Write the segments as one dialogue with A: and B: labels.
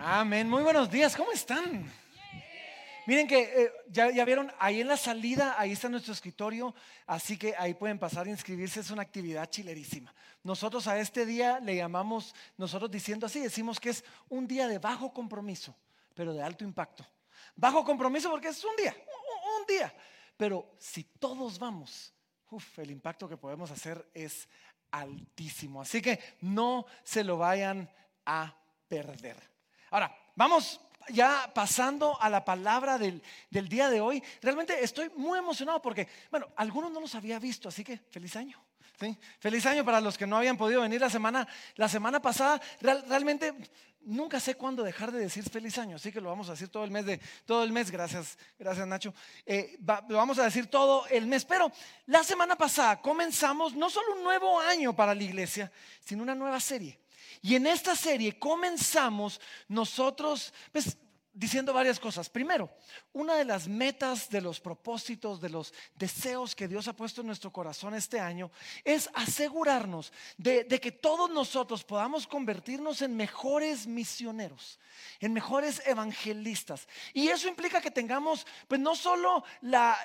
A: Amén. Muy buenos días. ¿Cómo están? Miren que eh, ya, ya vieron, ahí en la salida, ahí está nuestro escritorio, así que ahí pueden pasar a inscribirse, es una actividad chilerísima. Nosotros a este día le llamamos, nosotros diciendo así, decimos que es un día de bajo compromiso, pero de alto impacto. Bajo compromiso porque es un día, un, día, pero si todos vamos, el impacto que podemos hacer es altísimo. Así que no se lo vayan a perder. Ahora, vamos ya pasando a la palabra del, del, día de hoy. Realmente estoy muy emocionado porque, bueno, algunos no los había visto, así que feliz año. ¿sí? Feliz año para los que no habían podido venir la semana, la semana pasada. Real, realmente nunca sé cuándo dejar de decir feliz año, así que lo vamos a decir todo el mes de todo el mes. Gracias, gracias Nacho. Eh, lo vamos a decir todo el mes. Pero la semana pasada comenzamos no solo un nuevo año para la iglesia, sino una nueva serie. Y en esta serie comenzamos nosotros, pues, diciendo varias cosas. Primero, una de las metas, de los propósitos, de los deseos que Dios ha puesto en nuestro corazón este año es asegurarnos de, que todos nosotros podamos convertirnos en mejores misioneros, en mejores evangelistas. Y eso implica que tengamos, pues no solo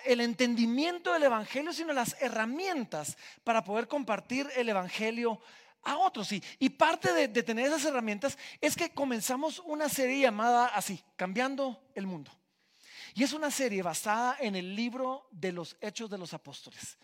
A: el entendimiento del evangelio, sino las herramientas para poder compartir el evangelio a otros. Y, y parte de, de, tener esas herramientas es que comenzamos una serie llamada así, Cambiando el Mundo. Y es una serie basada en el libro de los Hechos de los Apóstoles.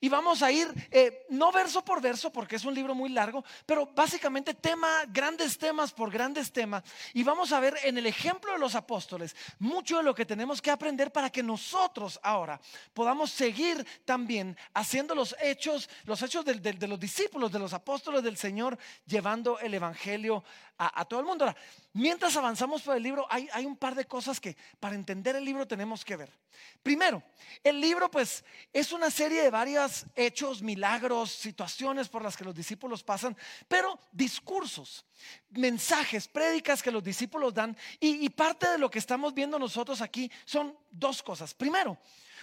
A: Y vamos a ir, eh, no verso por verso, porque es un libro muy largo, pero básicamente tema, grandes temas por grandes temas. Y vamos a ver en el ejemplo de los apóstoles mucho de lo que tenemos que aprender para que nosotros ahora podamos seguir también haciendo los hechos, los hechos de, de, de los discípulos, de los apóstoles del Señor, llevando el Evangelio a, todo el mundo. Ahora, mientras avanzamos por el libro, hay, hay, un par de cosas que para entender el libro tenemos que ver. Primero, el libro pues es una serie de varios hechos, milagros, situaciones por las que los discípulos pasan, pero discursos, mensajes, prédicas que los discípulos dan. Y parte de lo que estamos viendo nosotros aquí son dos cosas. Primero,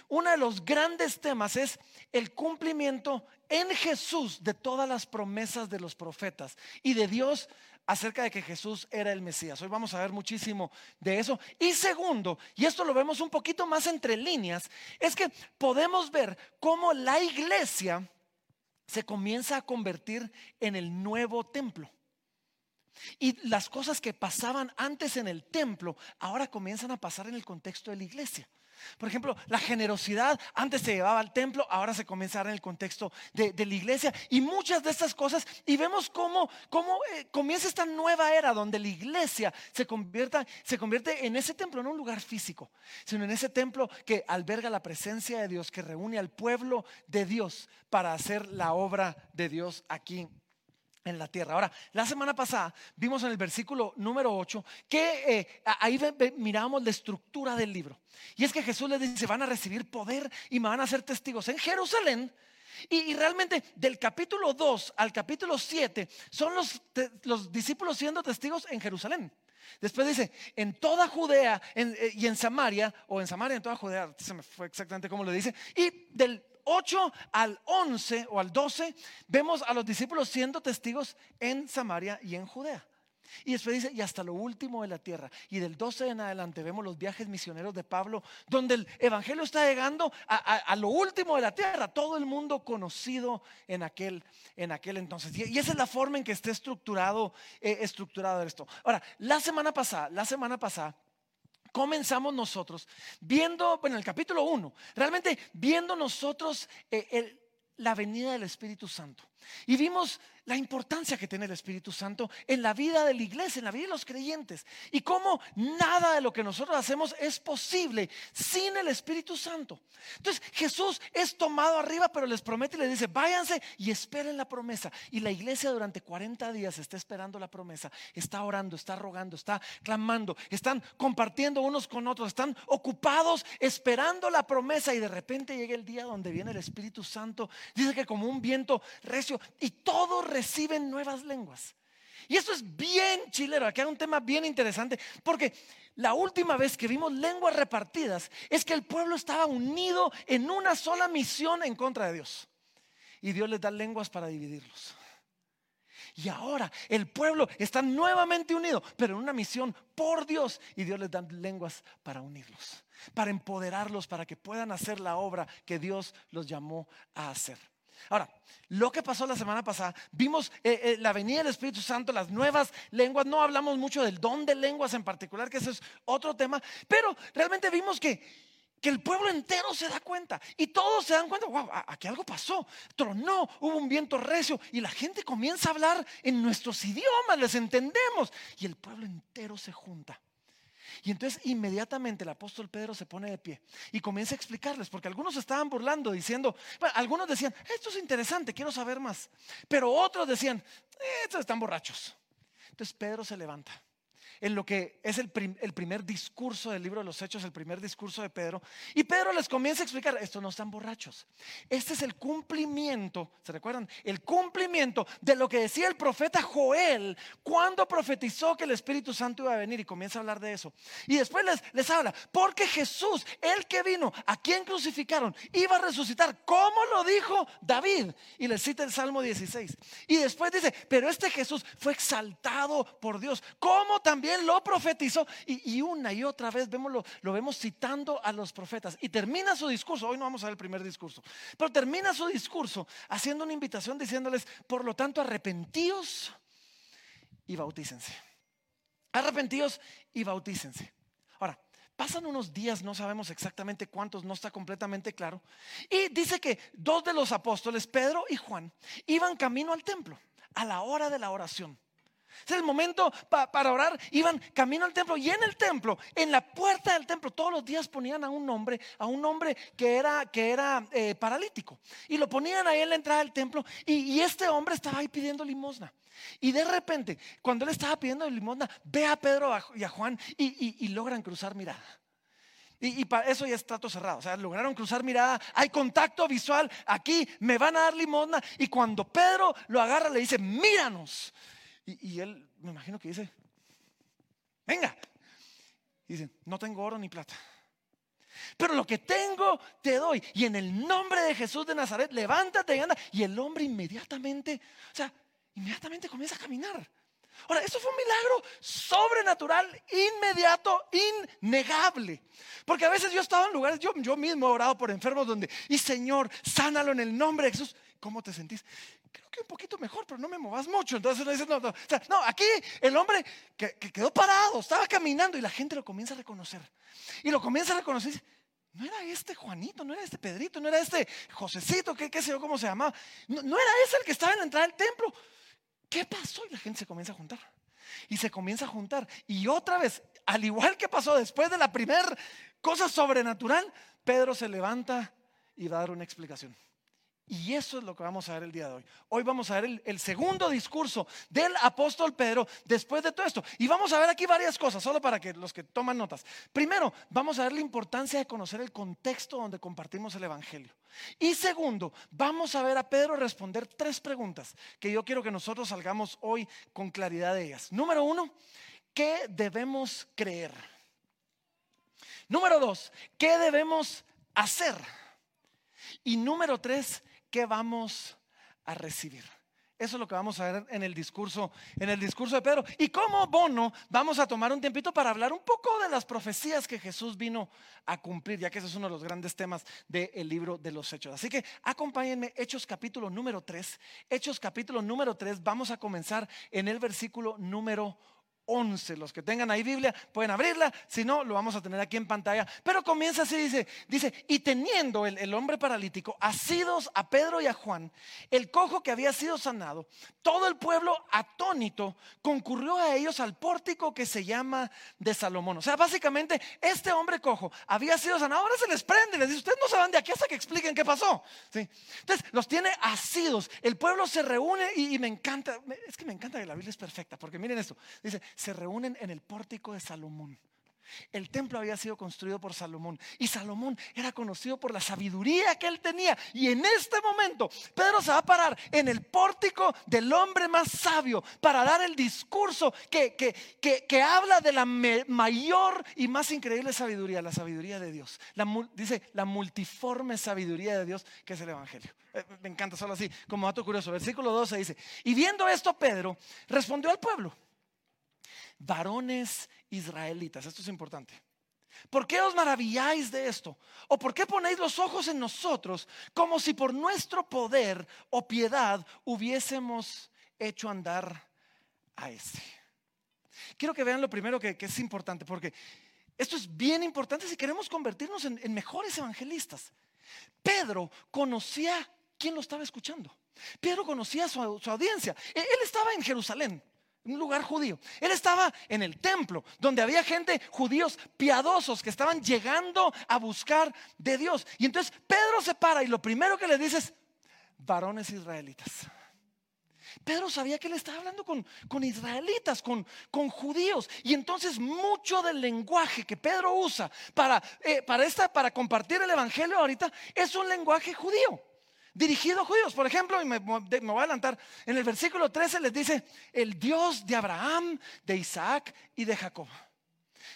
A: uno de los grandes temas es el cumplimiento en Jesús de todas las promesas de los profetas y de Dios acerca de que Jesús era el Mesías. Hoy vamos a ver muchísimo de eso. Y segundo, y esto lo vemos un poquito más entre líneas, es que podemos ver cómo la iglesia se comienza a convertir en el nuevo templo. Y las cosas que pasaban antes en el templo, ahora comienzan a pasar en el contexto de la iglesia. Por ejemplo, la generosidad antes se llevaba al templo, ahora se comienza a dar en el contexto de, la iglesia y muchas de estas cosas. Y vemos cómo, cómo eh, comienza esta nueva era donde la iglesia se, convierta, se convierte en ese templo, no un lugar físico, sino en ese templo que alberga la presencia de Dios, que reúne al pueblo de Dios para hacer la obra de Dios aquí en la tierra. Ahora, la semana pasada vimos en el versículo número 8 que eh, ahí miramos la estructura del libro. Y es que Jesús les dice, van a recibir poder y me van a ser testigos en Jerusalén. Y, realmente del capítulo 2 al capítulo 7 son los, los discípulos siendo testigos en Jerusalén. Después dice, en toda Judea eh, y en Samaria, o en Samaria, en toda Judea, se me fue exactamente como lo dice, y del 8 al 11 o al 12 vemos a los discípulos siendo testigos en Samaria y en Judea. Y después dice, y hasta lo último de la tierra. Y del 12 en adelante vemos los viajes misioneros de Pablo, donde el Evangelio está llegando a, lo último de la tierra, todo el mundo conocido en aquel, en aquel entonces. Y, esa es la forma en que esté estructurado, eh, estructurado esto. Ahora, la semana pasada, la semana pasada, comenzamos nosotros viendo, bueno, el capítulo 1, realmente viendo nosotros eh, la venida del Espíritu Santo. Y vimos la importancia que tiene el Espíritu Santo en la vida de la iglesia, en la vida de los creyentes. Y cómo nada de lo que nosotros hacemos es posible sin el Espíritu Santo. Entonces Jesús es tomado arriba, pero les promete y les dice, váyanse y esperen la promesa. Y la iglesia durante 40 días está esperando la promesa. Está orando, está rogando, está clamando, están compartiendo unos con otros, están ocupados esperando la promesa. Y de repente llega el día donde viene el Espíritu Santo. Dice que como un viento recio y todos reciben nuevas lenguas. Y esto es bien chilero, aquí hay un tema bien interesante, porque la última vez que vimos lenguas repartidas es que el pueblo estaba unido en una sola misión en contra de Dios. Y Dios les da lenguas para dividirlos. Y ahora el pueblo está nuevamente unido, pero en una misión por Dios. Y Dios les da lenguas para unirlos, para empoderarlos, para que puedan hacer la obra que Dios los llamó a hacer. Ahora, lo que pasó la semana pasada, vimos eh, eh, la venida del Espíritu Santo, las nuevas lenguas, no hablamos mucho del don de lenguas en particular, que ese es otro tema, pero realmente vimos que, que el pueblo entero se da cuenta y todos se dan cuenta, wow, aquí algo pasó, tronó, hubo un viento recio y la gente comienza a hablar en nuestros idiomas, les entendemos y el pueblo entero se junta. Y entonces inmediatamente el apóstol Pedro se pone de pie y comienza a explicarles, porque algunos estaban burlando diciendo, bueno, algunos decían, esto es interesante, quiero saber más. Pero otros decían, estos están borrachos. Entonces Pedro se levanta en lo que es el, primer discurso del libro de los Hechos, el primer discurso de Pedro. Y Pedro les comienza a explicar, estos no están borrachos. Este es el cumplimiento, ¿se recuerdan? El cumplimiento de lo que decía el profeta Joel cuando profetizó que el Espíritu Santo iba a venir y comienza a hablar de eso. Y después les, les habla, porque Jesús, el que vino, a quien crucificaron, iba a resucitar, como lo dijo David. Y les cita el Salmo 16. Y después dice, pero este Jesús fue exaltado por Dios, como también lo profetizó y, una y otra vez vemos lo, lo vemos citando a los profetas. Y termina su discurso, hoy no vamos a ver el primer discurso, pero termina su discurso haciendo una invitación diciéndoles, por lo tanto, arrepentíos y bautícense. Arrepentíos y bautícense. Ahora, Pasan unos días, no sabemos exactamente cuántos, no está completamente claro. Y dice que dos de los apóstoles, Pedro y Juan, iban camino al templo a la hora de la oración. Es el momento para orar. Iban camino al templo y en el templo, en la puerta del templo, todos los días ponían a un hombre, a un hombre que era, que era eh, paralítico. Y lo ponían ahí en la entrada del templo y, este hombre estaba ahí pidiendo limosna. Y de repente, cuando él estaba pidiendo limosna, ve a Pedro y a Juan y, logran cruzar mirada. Y, y, para eso ya es trato cerrado. O sea, lograron cruzar mirada. Hay contacto visual. Aquí me van a dar limosna. Y cuando Pedro lo agarra, le dice: Míranos. Y, él, me imagino que dice, venga. Y dice, no tengo oro ni plata. Pero lo que tengo te doy. Y en el nombre de Jesús de Nazaret, levántate y anda. Y el hombre inmediatamente, o sea, inmediatamente comienza a caminar. Ahora, eso fue un milagro sobrenatural, inmediato, innegable. Porque a veces yo he estado en lugares, yo, yo mismo he orado por enfermos donde, y Señor, sánalo en el nombre de Jesús. ¿Cómo te sentís? Creo que un poquito mejor, pero no me movas mucho. Entonces uno dice, no, no. No, aquí el hombre que, quedó parado, estaba caminando y la gente lo comienza a reconocer. Y lo comienza a reconocer. No era este Juanito, no era este Pedrito, no era este Josecito, qué, qué sé yo cómo se llamaba. No, no era ese el que estaba en la entrada del templo. ¿Qué pasó? Y la gente se comienza a juntar. Y se comienza a juntar. Y otra vez, al igual que pasó después de la primera cosa sobrenatural, Pedro se levanta y va a dar una explicación. Y eso es lo que vamos a ver el día de hoy. Hoy vamos a ver el, segundo discurso del apóstol Pedro después de todo esto. Y vamos a ver aquí varias cosas, solo para que los que toman notas. Primero, vamos a ver la importancia de conocer el contexto donde compartimos el Evangelio. Y segundo, vamos a ver a Pedro responder tres preguntas que yo quiero que nosotros salgamos hoy con claridad de ellas. Número uno, ¿qué debemos creer? Número dos, ¿qué debemos hacer? Y número tres, ¿qué vamos a recibir? Eso es lo que vamos a ver en el discurso, en el discurso de Pedro. Y como bono, vamos a tomar un tiempito para hablar un poco de las profecías que Jesús vino a cumplir, ya que ese es uno de los grandes temas del libro de los Hechos. Así que acompáñenme, Hechos capítulo número 3. Hechos capítulo número 3, vamos a comenzar en el versículo número 11. Los que tengan ahí Biblia pueden abrirla, si no, lo vamos a tener aquí en pantalla. Pero comienza así, dice, dice, y teniendo el, el, hombre paralítico asidos a Pedro y a Juan, el cojo que había sido sanado, todo el pueblo atónito concurrió a ellos al pórtico que se llama de Salomón. O sea, básicamente, este hombre cojo había sido sanado, ahora se les prende, les dice, ustedes no se van de aquí hasta que expliquen qué pasó. ¿Sí? Entonces, los tiene asidos, el pueblo se reúne y, y me encanta, es que me encanta que la Biblia es perfecta, porque miren esto, dice, se reúnen en el pórtico de Salomón. El templo había sido construido por Salomón y Salomón era conocido por la sabiduría que él tenía. Y en este momento Pedro se va a parar en el pórtico del hombre más sabio para dar el discurso que, que, habla de la mayor y más increíble sabiduría, la sabiduría de Dios. dice la multiforme sabiduría de Dios que es el Evangelio. Eh, me encanta solo así, como dato curioso. Versículo 12 dice, y viendo esto Pedro respondió al pueblo varones israelitas. Esto es importante. ¿Por qué os maravilláis de esto? ¿O por qué ponéis los ojos en nosotros como si por nuestro poder o piedad hubiésemos hecho andar a ese? Quiero que vean lo primero que, es importante, porque esto es bien importante si queremos convertirnos en, mejores evangelistas. Pedro conocía quién lo estaba escuchando. Pedro conocía su, su audiencia. E, él estaba en Jerusalén un lugar judío. Él estaba en el templo, donde había gente, judíos piadosos, que estaban llegando a buscar de Dios. Y entonces Pedro se para y lo primero que le dice es, varones israelitas. Pedro sabía que él estaba hablando con, con israelitas, con, con, judíos. Y entonces mucho del lenguaje que Pedro usa para, eh, para, esta, para compartir el Evangelio ahorita es un lenguaje judío dirigido a judíos. Por ejemplo, y me, voy a adelantar, en el versículo 13 les dice, el Dios de Abraham, de Isaac y de Jacob.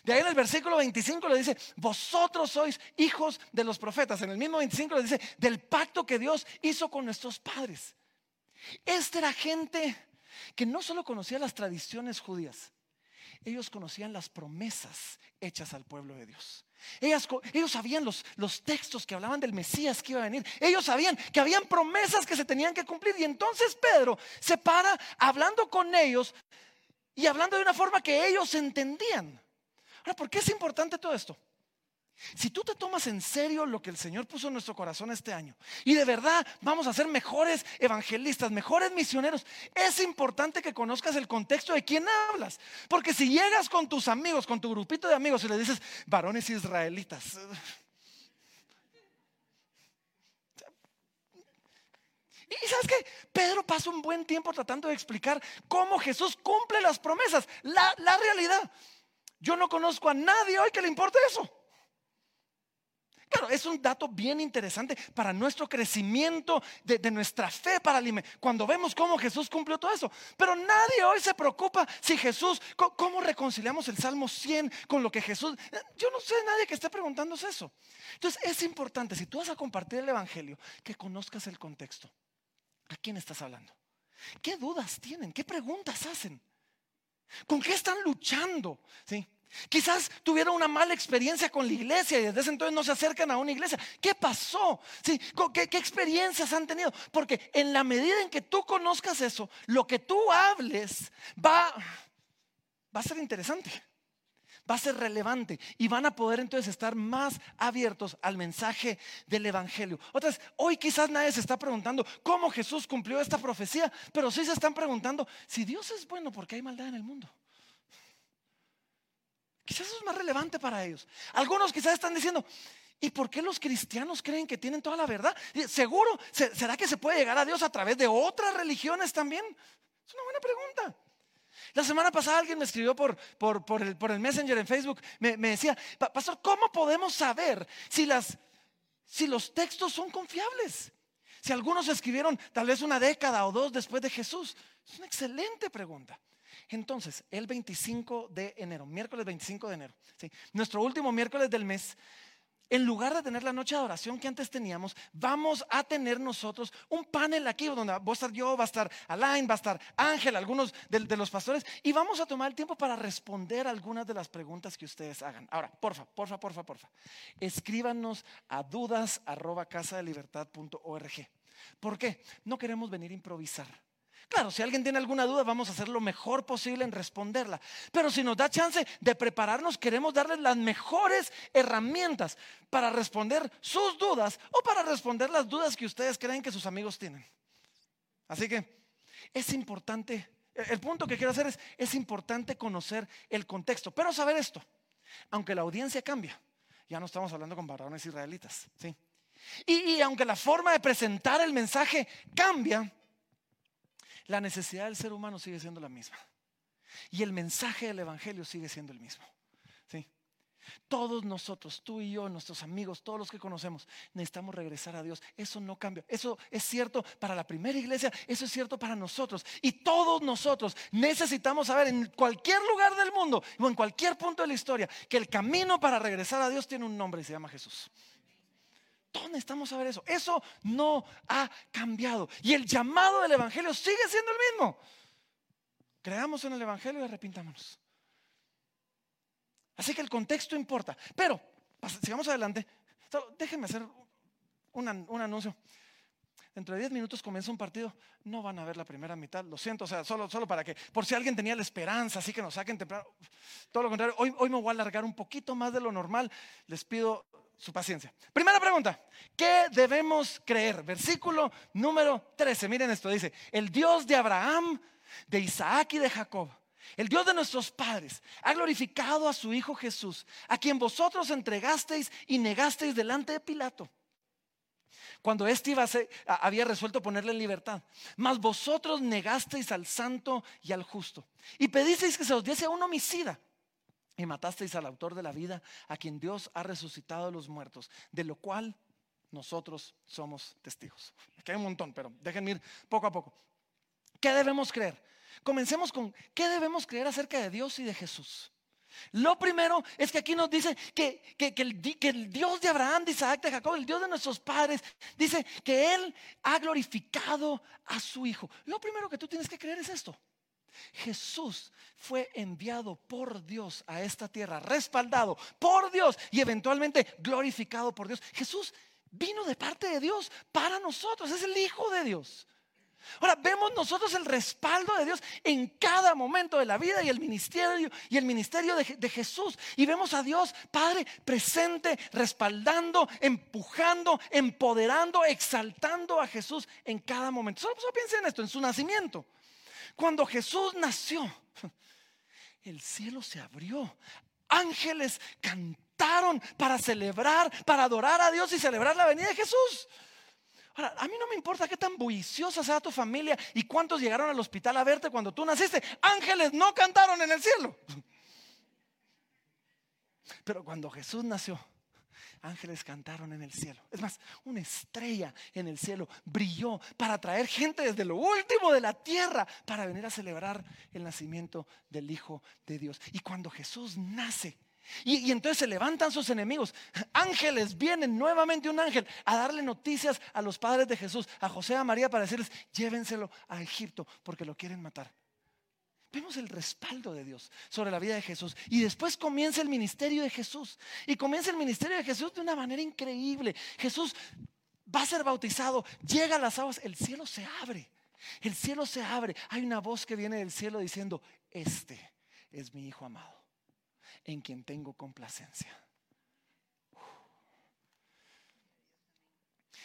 A: De ahí en el versículo 25 le dice, vosotros sois hijos de los profetas. En el mismo 25 le dice, del pacto que Dios hizo con nuestros padres. Esta era gente que no solo conocía las tradiciones judías, ellos conocían las promesas hechas al pueblo de Dios. Ellos sabían los, los textos que hablaban del Mesías que iba a venir. Ellos sabían que habían promesas que se tenían que cumplir. Y entonces Pedro se para hablando con ellos y hablando de una forma que ellos entendían. Ahora, ¿por qué es importante todo esto? Si tú te tomas en serio lo que el Señor puso en nuestro corazón este año y de verdad vamos a ser mejores evangelistas, mejores misioneros, es importante que conozcas el contexto de quién hablas. Porque si llegas con tus amigos, con tu grupito de amigos y le dices, varones israelitas, Y sabes que Pedro pasa un buen tiempo tratando de explicar cómo Jesús cumple las promesas, la, la realidad. Yo no conozco a nadie hoy que le importe eso. Es un dato bien interesante para nuestro crecimiento de, nuestra fe, para cuando vemos cómo Jesús cumplió todo eso. Pero nadie hoy se preocupa si Jesús, ¿cómo, reconciliamos el Salmo 100 con lo que Jesús... Yo no sé nadie que esté preguntándose eso. Entonces es importante, si tú vas a compartir el Evangelio, que conozcas el contexto. ¿A quién estás hablando? ¿Qué dudas tienen? ¿Qué preguntas hacen? ¿Con qué están luchando? ¿Sí? Quizás tuvieron una mala experiencia con la iglesia y desde ese entonces no se acercan a una iglesia. ¿Qué pasó? ¿Sí? ¿Qué, ¿Qué, experiencias han tenido? Porque en la medida en que tú conozcas eso, lo que tú hables va, va a ser interesante, va a ser relevante y van a poder entonces estar más abiertos al mensaje del Evangelio. Otras, hoy quizás nadie se está preguntando cómo Jesús cumplió esta profecía, pero sí se están preguntando si Dios es bueno porque hay maldad en el mundo. Quizás eso es más relevante para ellos. Algunos quizás están diciendo, ¿y por qué los cristianos creen que tienen toda la verdad? Seguro, ¿será que se puede llegar a Dios a través de otras religiones también? Es una buena pregunta. La semana pasada alguien me escribió por, por, el, por el, Messenger en Facebook, me, decía, Pastor, ¿cómo podemos saber si, las, si los textos son confiables? Si algunos escribieron tal vez una década o dos después de Jesús. Es una excelente pregunta. Entonces, el 25 de enero, miércoles 25 de enero, nuestro último miércoles del mes, en lugar de tener la noche de adoración que antes teníamos, vamos a tener nosotros un panel aquí donde va a yo, va a estar Alain, va a estar Ángel, algunos de, los pastores, y vamos a tomar el tiempo para responder algunas de las preguntas que ustedes hagan. Ahora, porfa, porfa, porfa, porfa, escríbanos a dudas arroba ¿Por qué? No queremos venir a improvisar. Claro, si alguien tiene alguna duda, vamos a hacer lo mejor posible en responderla. Pero si nos da chance de prepararnos, queremos darles las mejores herramientas para responder sus dudas o para responder las dudas que ustedes creen que sus amigos tienen. Así que es importante, el punto que quiero hacer es, es importante conocer el contexto, pero saber esto, aunque la audiencia cambia, ya no estamos hablando con varones israelitas, ¿sí? Y, y aunque la forma de presentar el mensaje cambia, la necesidad del ser humano sigue siendo la misma. Y el mensaje del Evangelio sigue siendo el mismo. ¿sí? Todos nosotros, tú y yo, nuestros amigos, todos los que conocemos, necesitamos regresar a Dios. Eso no cambia. Eso es cierto para la primera iglesia, eso es cierto para nosotros. Y todos nosotros necesitamos saber en cualquier lugar del mundo o en cualquier punto de la historia que el camino para regresar a Dios tiene un nombre y se llama Jesús. Necesitamos saber eso. Eso no ha cambiado. Y el llamado del Evangelio sigue siendo el mismo. Creamos en el Evangelio y arrepintámonos. Así que el contexto importa. Pero, sigamos adelante. Déjenme hacer un, anuncio. Dentro de 10 minutos comienza un partido. No van a ver la primera mitad. Lo siento, o sea, solo, solo para que, por si alguien tenía la esperanza, así que nos saquen temprano. Todo lo contrario, hoy, hoy me voy a alargar un poquito más de lo normal. Les pido su paciencia. Primera pregunta, ¿qué debemos creer? Versículo número 13, miren esto, dice, el Dios de Abraham, de Isaac y de Jacob el Dios de nuestros padres ha glorificado a su Hijo Jesús, a quien vosotros entregasteis y negasteis delante de Pilato. Cuando éste iba había resuelto ponerle en libertad. Mas vosotros negasteis al santo y al justo. Y pedisteis que se os diese un homicida. Y matasteis al autor de la vida, a quien Dios ha resucitado de los muertos, de lo cual nosotros somos testigos. Aquí hay un montón, pero déjenme ir poco a poco. ¿Qué debemos creer? Comencemos con qué debemos creer acerca de Dios y de Jesús. Lo primero es que aquí nos dice que, el, Dios de Abraham, de Isaac, de Jacob, el Dios de nuestros padres, dice que Él ha glorificado a su Hijo. Lo primero que tú tienes que creer es esto. Jesús fue enviado por Dios a esta tierra, respaldado por Dios y eventualmente glorificado por Dios. Jesús vino de parte de Dios para nosotros, es el Hijo de Dios. Ahora vemos nosotros el respaldo de Dios en cada momento de la vida y el ministerio y el ministerio de, Jesús. Y vemos a Dios Padre presente, respaldando, empujando, empoderando, exaltando a Jesús en cada momento. Solo, solo piensen en esto, en su nacimiento. Cuando Jesús nació, el cielo se abrió. Ángeles cantaron para celebrar, para adorar a Dios y celebrar la venida de Jesús a mí no me importa qué tan bulliciosa sea tu familia y cuántos llegaron al hospital a verte cuando tú naciste. Ángeles no cantaron en el cielo. Pero cuando Jesús nació, ángeles cantaron en el cielo. Es más, una estrella en el cielo brilló para traer gente desde lo último de la tierra para venir a celebrar el nacimiento del Hijo de Dios. Y cuando Jesús nace, y, entonces se levantan sus enemigos. Ángeles, vienen nuevamente un ángel a darle noticias a los padres de Jesús, a José y a María, para decirles, llévenselo a Egipto porque lo quieren matar. Vemos el respaldo de Dios sobre la vida de Jesús. Y después comienza el ministerio de Jesús. Y comienza el ministerio de Jesús de una manera increíble. Jesús va a ser bautizado, llega a las aguas, el cielo se abre. El cielo se abre. Hay una voz que viene del cielo diciendo, este es mi Hijo amado en quien tengo complacencia.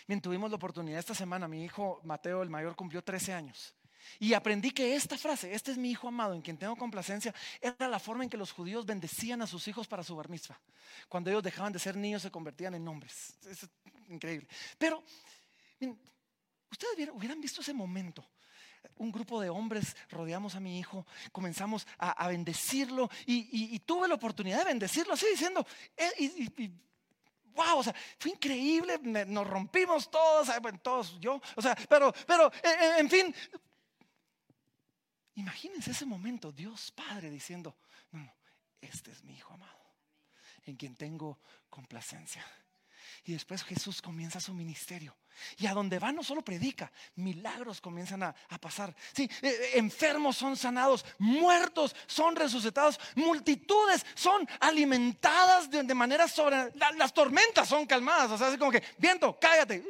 A: Bien, tuvimos la oportunidad esta semana, mi hijo Mateo, el mayor, cumplió 13 años. Y aprendí que esta frase, este es mi hijo amado en quien tengo complacencia, era la forma en que los judíos bendecían a sus hijos para su bar mitzvah. Cuando ellos dejaban de ser niños se convertían en hombres. Es increíble. Pero, ustedes hubieran visto ese momento un grupo de hombres rodeamos a mi hijo, comenzamos a, bendecirlo y, tuve la oportunidad de bendecirlo así diciendo, eh, wow, o sea, fue increíble, nos rompimos todos, todos yo, o sea, pero, pero, eh, eh, en fin, imagínense ese momento, Dios Padre diciendo, no, no, este es mi hijo amado, en quien tengo complacencia. Y después Jesús comienza su ministerio. Y a donde va no solo predica, milagros comienzan a, pasar. Sí, eh, eh, enfermos son sanados, muertos son resucitados, multitudes son alimentadas de, manera sobre... las tormentas son calmadas, o sea, es como que, viento, cállate.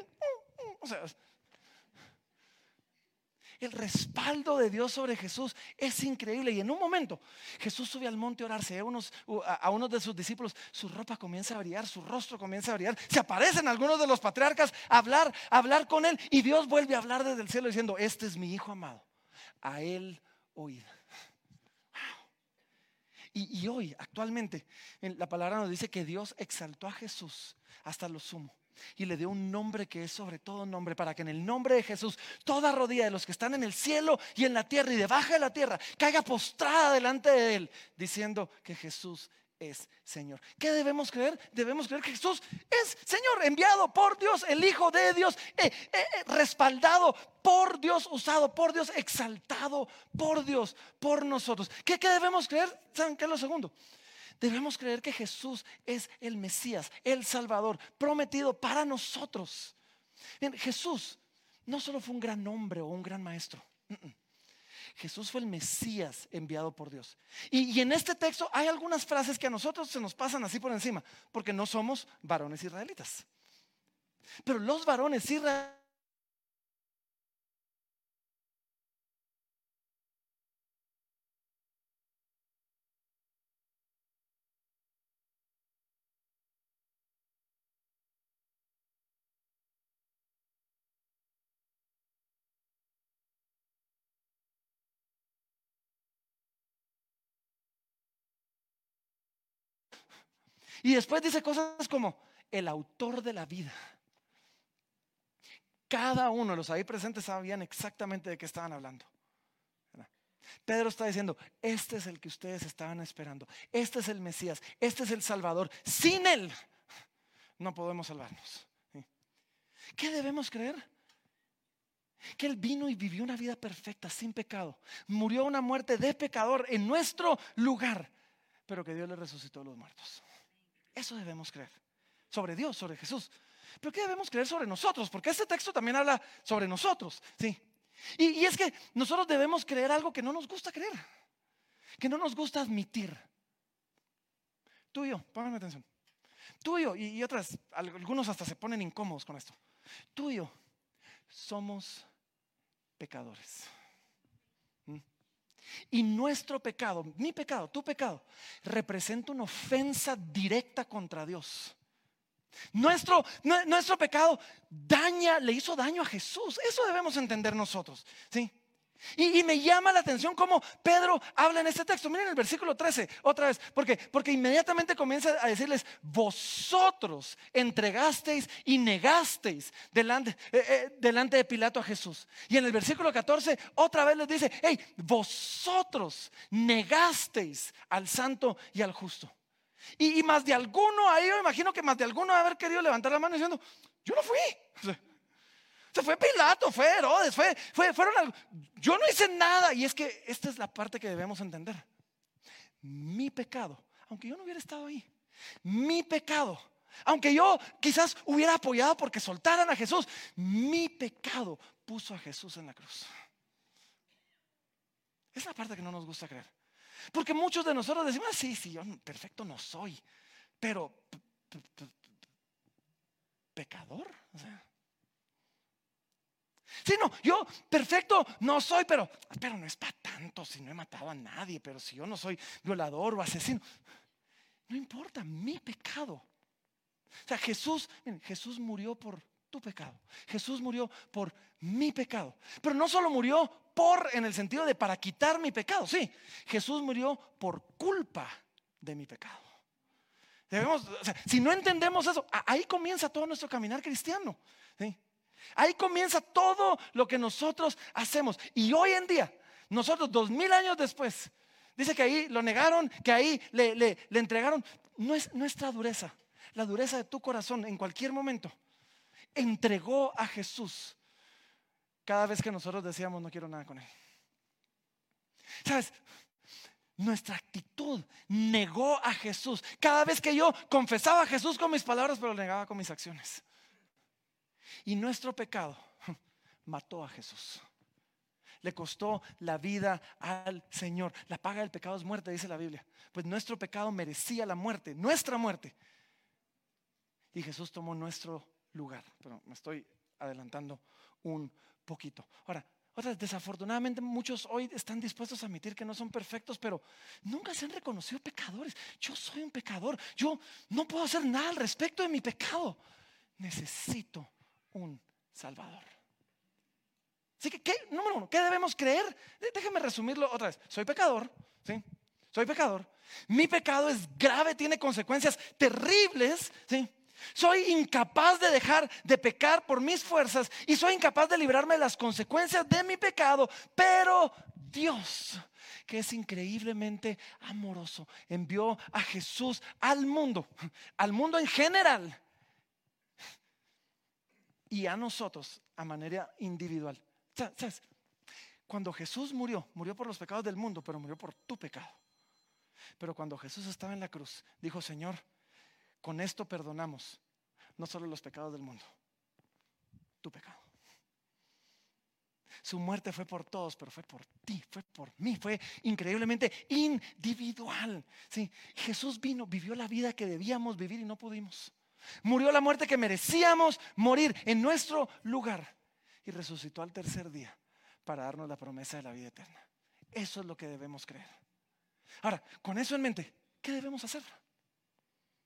A: O sea, el respaldo de Dios sobre Jesús es increíble. Y en un momento Jesús sube al monte a orarse. A unos, de sus discípulos, su ropa comienza a brillar, su rostro comienza a brillar. Se aparecen algunos de los patriarcas a hablar, a hablar con él. Y Dios vuelve a hablar desde el cielo diciendo, este es mi hijo amado. A él oíd. Y hoy, actualmente, la palabra nos dice que Dios exaltó a Jesús hasta lo sumo y le dio un nombre que es sobre todo nombre, para que en el nombre de Jesús toda rodilla de los que están en el cielo y en la tierra y debajo de la tierra caiga postrada delante de Él, diciendo que Jesús es Señor. ¿Qué debemos creer? Debemos creer que Jesús es Señor, enviado por Dios, el Hijo de Dios, eh, eh, eh, respaldado por Dios, usado por Dios, exaltado por Dios, por nosotros. ¿Qué, qué debemos creer? ¿Saben qué es lo segundo? Debemos creer que Jesús es el Mesías, el Salvador, prometido para nosotros. Bien, Jesús no solo fue un gran hombre o un gran maestro. Jesús fue el Mesías enviado por Dios. Y, en este texto hay algunas frases que a nosotros se nos pasan así por encima, porque no somos varones israelitas. Pero los varones israelitas Y después dice cosas como el autor de la vida. Cada uno de los ahí presentes sabían exactamente de qué estaban hablando. Pedro está diciendo, este es el que ustedes estaban esperando, este es el Mesías, este es el Salvador. Sin Él no podemos salvarnos. ¿Qué debemos creer? Que Él vino y vivió una vida perfecta, sin pecado. Murió una muerte de pecador en nuestro lugar, pero que Dios le resucitó a los muertos. Eso debemos creer. Sobre Dios, sobre Jesús. Pero ¿qué debemos creer sobre nosotros? Porque este texto también habla sobre nosotros. ¿sí? Y, es que nosotros debemos creer algo que no nos gusta creer. Que no nos gusta admitir. Tú y yo, pónganme atención. Tú y yo, y, y otras, algunos hasta se ponen incómodos con esto. Tú y yo somos pecadores. Y nuestro pecado, mi pecado, tu pecado, representa una ofensa directa contra Dios. Nuestro, nuestro pecado daña, le hizo daño a Jesús. Eso debemos entender nosotros. ¿sí? Y, me llama la atención cómo Pedro habla en este texto. Miren el versículo 13, otra vez. Porque, porque inmediatamente comienza a decirles, vosotros entregasteis y negasteis delante, eh, eh, delante de Pilato a Jesús. Y en el versículo 14, otra vez les dice, hey, vosotros negasteis al santo y al justo. Y, más de alguno ahí, yo imagino que más de alguno haber querido levantar la mano diciendo, yo no fui. Se fue Pilato, fue Herodes, fue, fue, fueron Yo no hice nada. Y es que esta es la parte que debemos entender. Mi pecado, aunque yo no hubiera estado ahí, mi pecado, aunque yo quizás hubiera apoyado porque soltaran a Jesús, mi pecado puso a Jesús en la cruz. Es la parte que no nos gusta creer. Porque muchos de nosotros decimos, ah, sí, sí, yo perfecto no soy, pero pecador. O sea, Sí, no, yo perfecto no soy, pero, pero no es para tanto si no he matado a nadie, pero si yo no soy violador o asesino, no importa, mi pecado. O sea, Jesús, Jesús murió por tu pecado. Jesús murió por mi pecado. Pero no solo murió por en el sentido de para quitar mi pecado, sí, Jesús murió por culpa de mi pecado. Debemos, o sea, si no entendemos eso, ahí comienza todo nuestro caminar cristiano. ¿sí? Ahí comienza todo lo que nosotros hacemos. Y hoy en día, nosotros dos mil años después, dice que ahí lo negaron, que ahí le, le, entregaron. No es nuestra dureza, la dureza de tu corazón en cualquier momento. Entregó a Jesús cada vez que nosotros decíamos no quiero nada con él. ¿Sabes? Nuestra actitud negó a Jesús. Cada vez que yo confesaba a Jesús con mis palabras, pero lo negaba con mis acciones. Y nuestro pecado mató a Jesús. Le costó la vida al Señor. La paga del pecado es muerte, dice la Biblia. Pues nuestro pecado merecía la muerte, nuestra muerte. Y Jesús tomó nuestro lugar. Pero me estoy adelantando un poquito. Ahora, desafortunadamente muchos hoy están dispuestos a admitir que no son perfectos, pero nunca se han reconocido pecadores. Yo soy un pecador. Yo no puedo hacer nada al respecto de mi pecado. Necesito un Salvador. Así que, ¿qué? Número uno, ¿qué debemos creer? Déjenme resumirlo otra vez. Soy pecador, ¿sí? Soy pecador. Mi pecado es grave, tiene consecuencias terribles, ¿sí? Soy incapaz de dejar de pecar por mis fuerzas y soy incapaz de librarme de las consecuencias de mi pecado, pero Dios que es increíblemente amoroso. Envió a Jesús al mundo, al mundo en general. Y a nosotros a manera individual. ¿Sabes? Cuando Jesús murió, murió por los pecados del mundo, pero murió por tu pecado. Pero cuando Jesús estaba en la cruz, dijo, Señor, con esto perdonamos no solo los pecados del mundo, tu pecado. Su muerte fue por todos, pero fue por ti, fue por mí, fue increíblemente individual. ¿sí? Jesús vino, vivió la vida que debíamos vivir y no pudimos. Murió la muerte que merecíamos morir en nuestro lugar y resucitó al tercer día para darnos la promesa de la vida eterna. Eso es lo que debemos creer. Ahora, con eso en mente, ¿qué debemos hacer?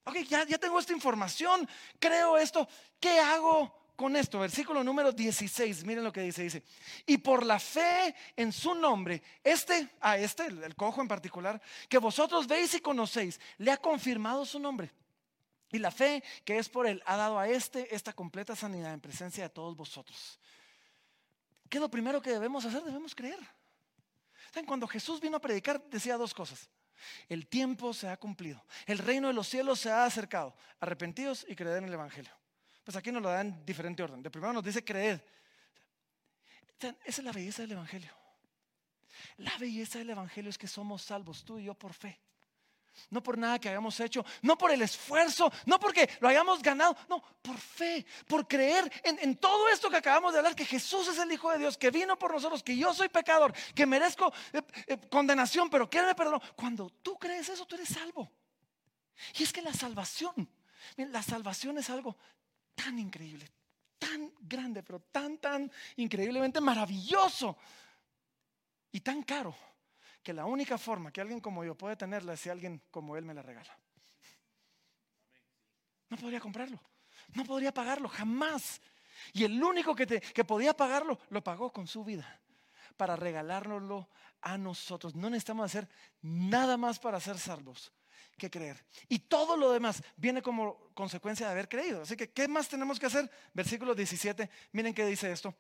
A: Ok, ya, ya tengo esta información, creo esto, ¿qué hago con esto? Versículo número 16, miren lo que dice, dice, y por la fe en su nombre, este, a este, el cojo en particular, que vosotros veis y conocéis, le ha confirmado su nombre. Y la fe que es por él ha dado a este esta completa sanidad en presencia de todos vosotros. ¿Qué es lo primero que debemos hacer? Debemos creer. Cuando Jesús vino a predicar, decía dos cosas. El tiempo se ha cumplido. El reino de los cielos se ha acercado. Arrepentidos y creed en el Evangelio. Pues aquí nos lo da en diferente orden. De primero nos dice creed. Esa es la belleza del Evangelio. La belleza del Evangelio es que somos salvos, tú y yo, por fe. No por nada que hayamos hecho, no por el esfuerzo, no porque lo hayamos ganado, no, por fe, por creer en, todo esto que acabamos de hablar, que Jesús es el Hijo de Dios, que vino por nosotros, que yo soy pecador, que merezco eh, eh, condenación, pero que Él me. Cuando tú crees eso, tú eres salvo. Y es que la salvación, la salvación es algo tan increíble, tan grande, pero tan, tan increíblemente maravilloso y tan caro que la única forma que alguien como yo puede tenerla es si alguien como él me la regala. No podría comprarlo, no podría pagarlo, jamás. Y el único que, que podía pagarlo, lo pagó con su vida para regalárnoslo a nosotros. No necesitamos hacer nada más para ser salvos que creer. Y todo lo demás viene como consecuencia de haber creído. Así que, ¿qué más tenemos que hacer? Versículo 17, miren qué dice esto.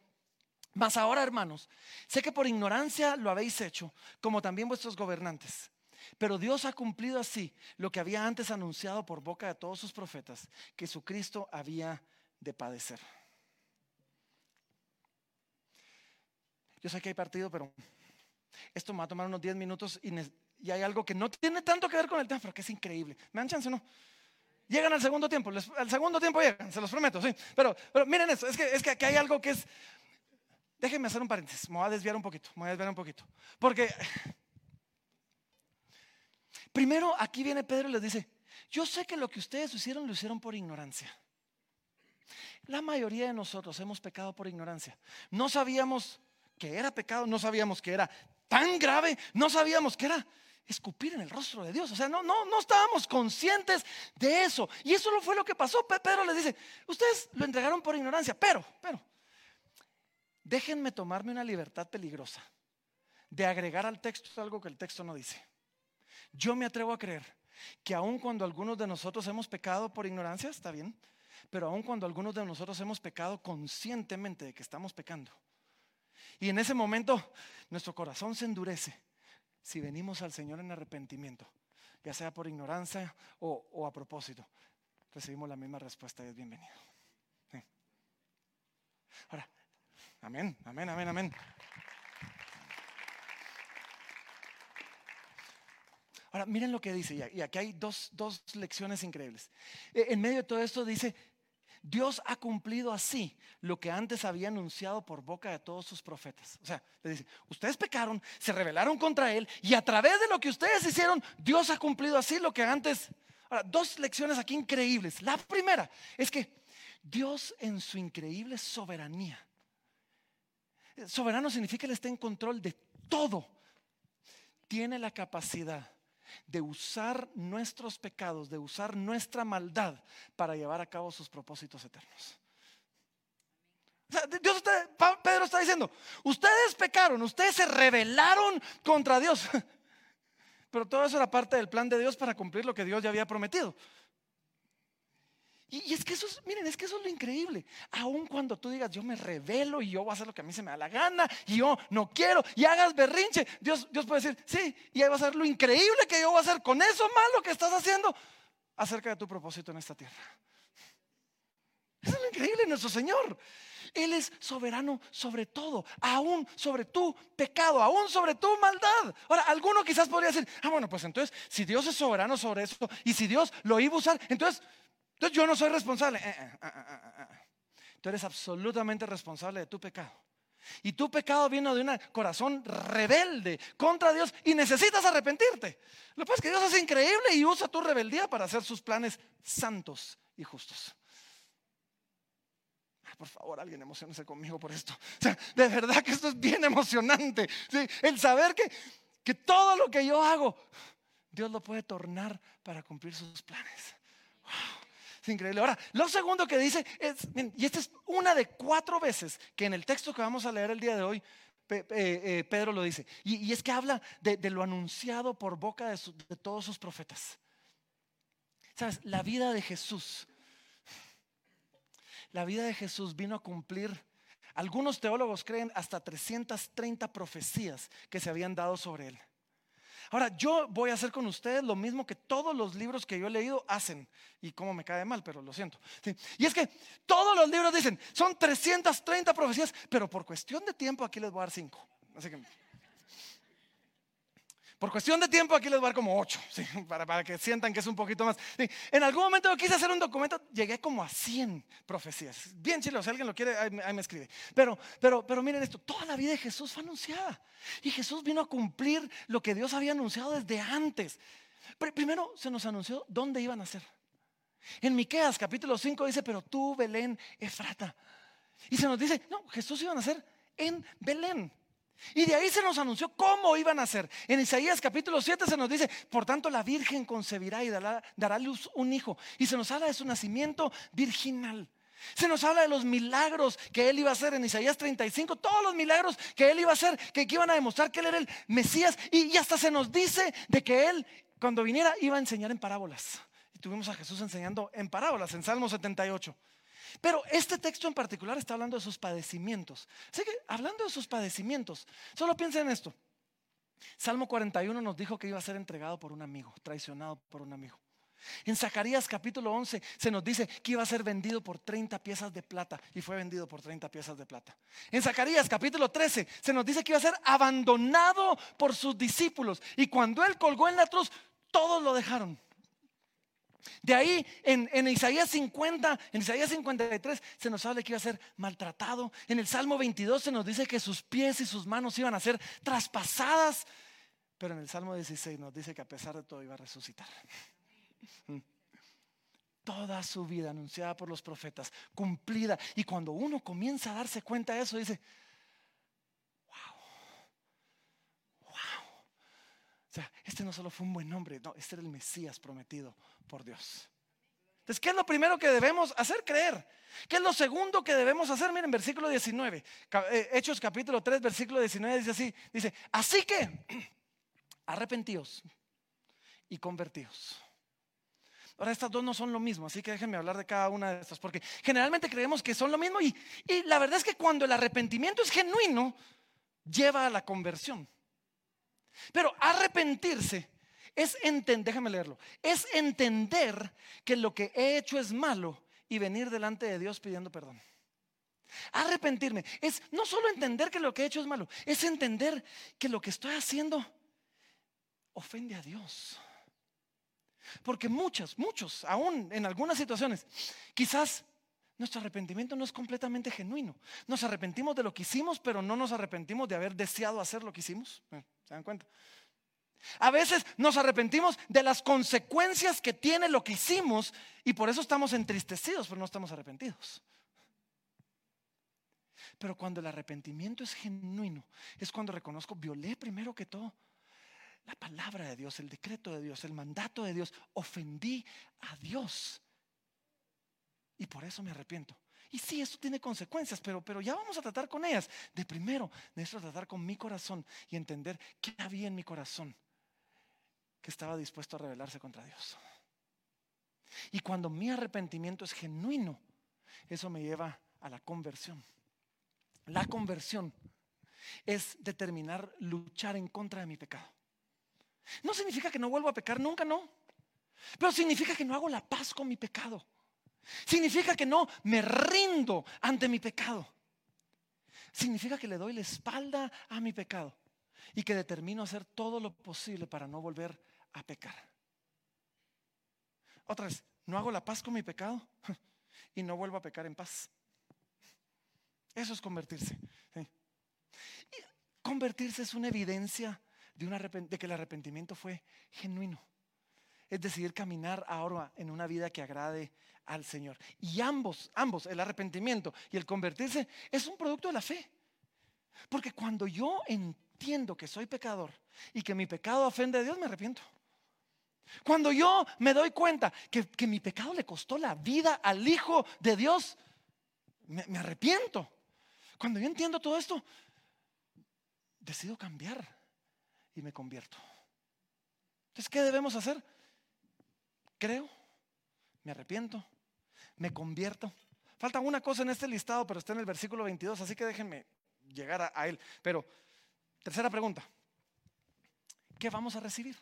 A: Mas ahora, hermanos, sé que por ignorancia lo habéis hecho, como también vuestros gobernantes. Pero Dios ha cumplido así lo que había antes anunciado por boca de todos sus profetas, que su Cristo había de padecer. Yo sé que hay partido, pero esto me va a tomar unos 10 minutos y, hay algo que no tiene tanto que ver con el tema, pero que es increíble. ¿Me dan chance o no? Llegan al segundo tiempo, al segundo tiempo llegan, se los prometo, sí. Pero, miren esto, es que, es que aquí hay algo que es Déjenme hacer un paréntesis, me voy a desviar un poquito, me voy a desviar un poquito. Porque primero aquí viene Pedro y les dice, yo sé que lo que ustedes hicieron lo hicieron por ignorancia. La mayoría de nosotros hemos pecado por ignorancia. No sabíamos que era pecado, no sabíamos que era tan grave, no sabíamos que era escupir en el rostro de Dios. O sea, no, no, no estábamos conscientes de eso. Y eso fue lo que pasó. Pedro les dice, ustedes lo entregaron por ignorancia, pero, pero, déjenme tomarme una libertad peligrosa de agregar al texto algo que el texto no dice. Yo me atrevo a creer que aun cuando algunos de nosotros hemos pecado por ignorancia, está bien, pero aun cuando algunos de nosotros hemos pecado conscientemente de que estamos pecando, y en ese momento nuestro corazón se endurece si venimos al Señor en arrepentimiento, ya sea por ignorancia o, a propósito, recibimos la misma respuesta y es bienvenido. Ahora, Amén, amén, amén, amén. Ahora, miren lo que dice, y aquí hay dos, dos lecciones increíbles. E, en medio de todo esto dice, Dios ha cumplido así lo que antes había anunciado por boca de todos sus profetas. O sea, le dice, ustedes pecaron, se rebelaron contra Él y a través de lo que ustedes hicieron, Dios ha cumplido así lo que antes... Ahora, dos lecciones aquí increíbles. La primera es que Dios en su increíble soberanía Soberano significa que Él está en control de todo. Tiene la capacidad de usar nuestros pecados, de usar nuestra maldad para llevar a cabo sus propósitos eternos. Dios Pedro está diciendo, ustedes pecaron, ustedes se rebelaron contra Dios. Pero todo eso era parte del plan de Dios para cumplir lo que Dios ya había prometido. Y, es que eso es, miren, es que eso es lo increíble. Aun cuando tú digas, yo me revelo y yo voy a hacer lo que a mí se me da la gana y yo no quiero y hagas berrinche, Dios, Dios puede decir, sí, y ahí va a ser lo increíble que yo voy a hacer con eso malo que estás haciendo acerca de tu propósito en esta tierra. Eso es lo increíble nuestro Señor. Él es soberano sobre todo, aún sobre tu pecado, aún sobre tu maldad. Ahora, alguno quizás podría decir, ah, bueno, pues entonces, si Dios es soberano sobre eso y si Dios lo iba a usar, entonces entonces yo no soy responsable. Eh, eh, ah, Tú eres absolutamente responsable de tu pecado. Y tu pecado vino de un corazón rebelde contra Dios y necesitas arrepentirte. Lo que pasa es que Dios es increíble y usa tu rebeldía para hacer sus planes santos y justos. Por favor, alguien emocionese conmigo por esto. O sea, de verdad que esto es bien emocionante. El saber que, que todo lo que yo hago, Dios lo puede tornar para cumplir sus planes. Wow increíble. Ahora, lo segundo que dice es, y esta es una de cuatro veces que en el texto que vamos a leer el día de hoy, eh, eh, Pedro lo dice. Y, es que habla de, lo anunciado por boca de, de todos sus profetas. ¿Sabes? La vida de Jesús. La vida de Jesús vino a cumplir, algunos teólogos creen, hasta 330 profecías que se habían dado sobre él. Ahora, yo voy a hacer con ustedes lo mismo que todos los libros que yo he leído hacen. Y cómo me cae mal, pero lo siento. Y es que todos los libros dicen, son 330 profecías, pero por cuestión de tiempo aquí les voy a dar 5. Así que por cuestión de tiempo aquí les voy a dar como ocho, para, que sientan que es un poquito más. En algún momento yo quise hacer un documento, llegué como a 100 profecías. Bien chilo, si alguien lo quiere, ahí, me escribe. Pero, pero, pero miren esto, toda la vida de Jesús fue anunciada. Y Jesús vino a cumplir lo que Dios había anunciado desde antes. primero se nos anunció dónde iban a ser. En Miqueas capítulo 5 dice, pero tú, Belén, Efrata. Y se nos dice, no, Jesús iba a nacer en Belén. Y de ahí se nos anunció cómo iban a ser. En Isaías capítulo 7 se nos dice, por tanto la Virgen concebirá y dará, dará luz un hijo. Y se nos habla de su nacimiento virginal. Se nos habla de los milagros que él iba a hacer en Isaías 35, todos los milagros que él iba a hacer, que, iban a demostrar que él era el Mesías. Y, y hasta se nos dice de que él, cuando viniera, iba a enseñar en parábolas. Y tuvimos a Jesús enseñando en parábolas, en Salmo 78. Pero este texto en particular está hablando de sus padecimientos. Así que hablando de sus padecimientos, solo piensen en esto. Salmo 41 nos dijo que iba a ser entregado por un amigo, traicionado por un amigo. En Zacarías capítulo 11 se nos dice que iba a ser vendido por 30 piezas de plata y fue vendido por 30 piezas de plata. En Zacarías capítulo 13 se nos dice que iba a ser abandonado por sus discípulos y cuando él colgó en la cruz, todos lo dejaron. De ahí en, Isaías 50, en Isaías 53 se nos habla que iba a ser maltratado. En el Salmo 22 se nos dice que sus pies y sus manos iban a ser traspasadas. Pero en el Salmo 16 nos dice que a pesar de todo iba a resucitar. Toda su vida anunciada por los profetas, cumplida. Y cuando uno comienza a darse cuenta de eso, dice, este no solo fue un buen hombre, no, este era el Mesías prometido por Dios. Entonces, ¿qué es lo primero que debemos hacer? Creer. ¿Qué es lo segundo que debemos hacer? Miren, versículo 19, eh, Hechos capítulo 3, versículo 19 dice así, dice, así que arrepentíos y convertíos. Ahora, estas dos no son lo mismo, así que déjenme hablar de cada una de estas, porque generalmente creemos que son lo mismo y, y la verdad es que cuando el arrepentimiento es genuino, lleva a la conversión. Pero arrepentirse es entender, déjame leerlo, es entender que lo que he hecho es malo y venir delante de Dios pidiendo perdón. Arrepentirme es no solo entender que lo que he hecho es malo, es entender que lo que estoy haciendo ofende a Dios. Porque muchas, muchos, aún en algunas situaciones, quizás nuestro arrepentimiento no es completamente genuino. Nos arrepentimos de lo que hicimos, pero no nos arrepentimos de haber deseado hacer lo que hicimos. Eh, ¿Se dan cuenta? A veces nos arrepentimos de las consecuencias que tiene lo que hicimos y por eso estamos entristecidos, pero no estamos arrepentidos. Pero cuando el arrepentimiento es genuino, es cuando reconozco, violé primero que todo la palabra de Dios, el decreto de Dios, el mandato de Dios, ofendí a Dios. Y por eso me arrepiento. Y sí, esto tiene consecuencias, pero, pero ya vamos a tratar con ellas. De primero, necesito tratar con mi corazón y entender qué había en mi corazón que estaba dispuesto a rebelarse contra Dios. Y cuando mi arrepentimiento es genuino, eso me lleva a la conversión. La conversión es determinar luchar en contra de mi pecado. No significa que no vuelvo a pecar, nunca no. Pero significa que no hago la paz con mi pecado. Significa que no me rindo ante mi pecado. Significa que le doy la espalda a mi pecado y que determino hacer todo lo posible para no volver a pecar. Otra vez, no hago la paz con mi pecado y no vuelvo a pecar en paz. Eso es convertirse. convertirse es una evidencia de, de que el arrepentimiento fue genuino. Es decidir caminar ahora en una vida que agrade al Señor. Y ambos, ambos, el arrepentimiento y el convertirse, es un producto de la fe. Porque cuando yo entiendo que soy pecador y que mi pecado ofende a Dios, me arrepiento. Cuando yo me doy cuenta que, mi pecado le costó la vida al Hijo de Dios, me arrepiento. Cuando yo entiendo todo esto, decido cambiar y me convierto. Entonces, ¿qué debemos hacer? Creo, me arrepiento, me convierto. Falta una cosa en este listado, pero está en el versículo 22, así que déjenme llegar a, él. Pero, tercera pregunta, ¿qué vamos a recibir?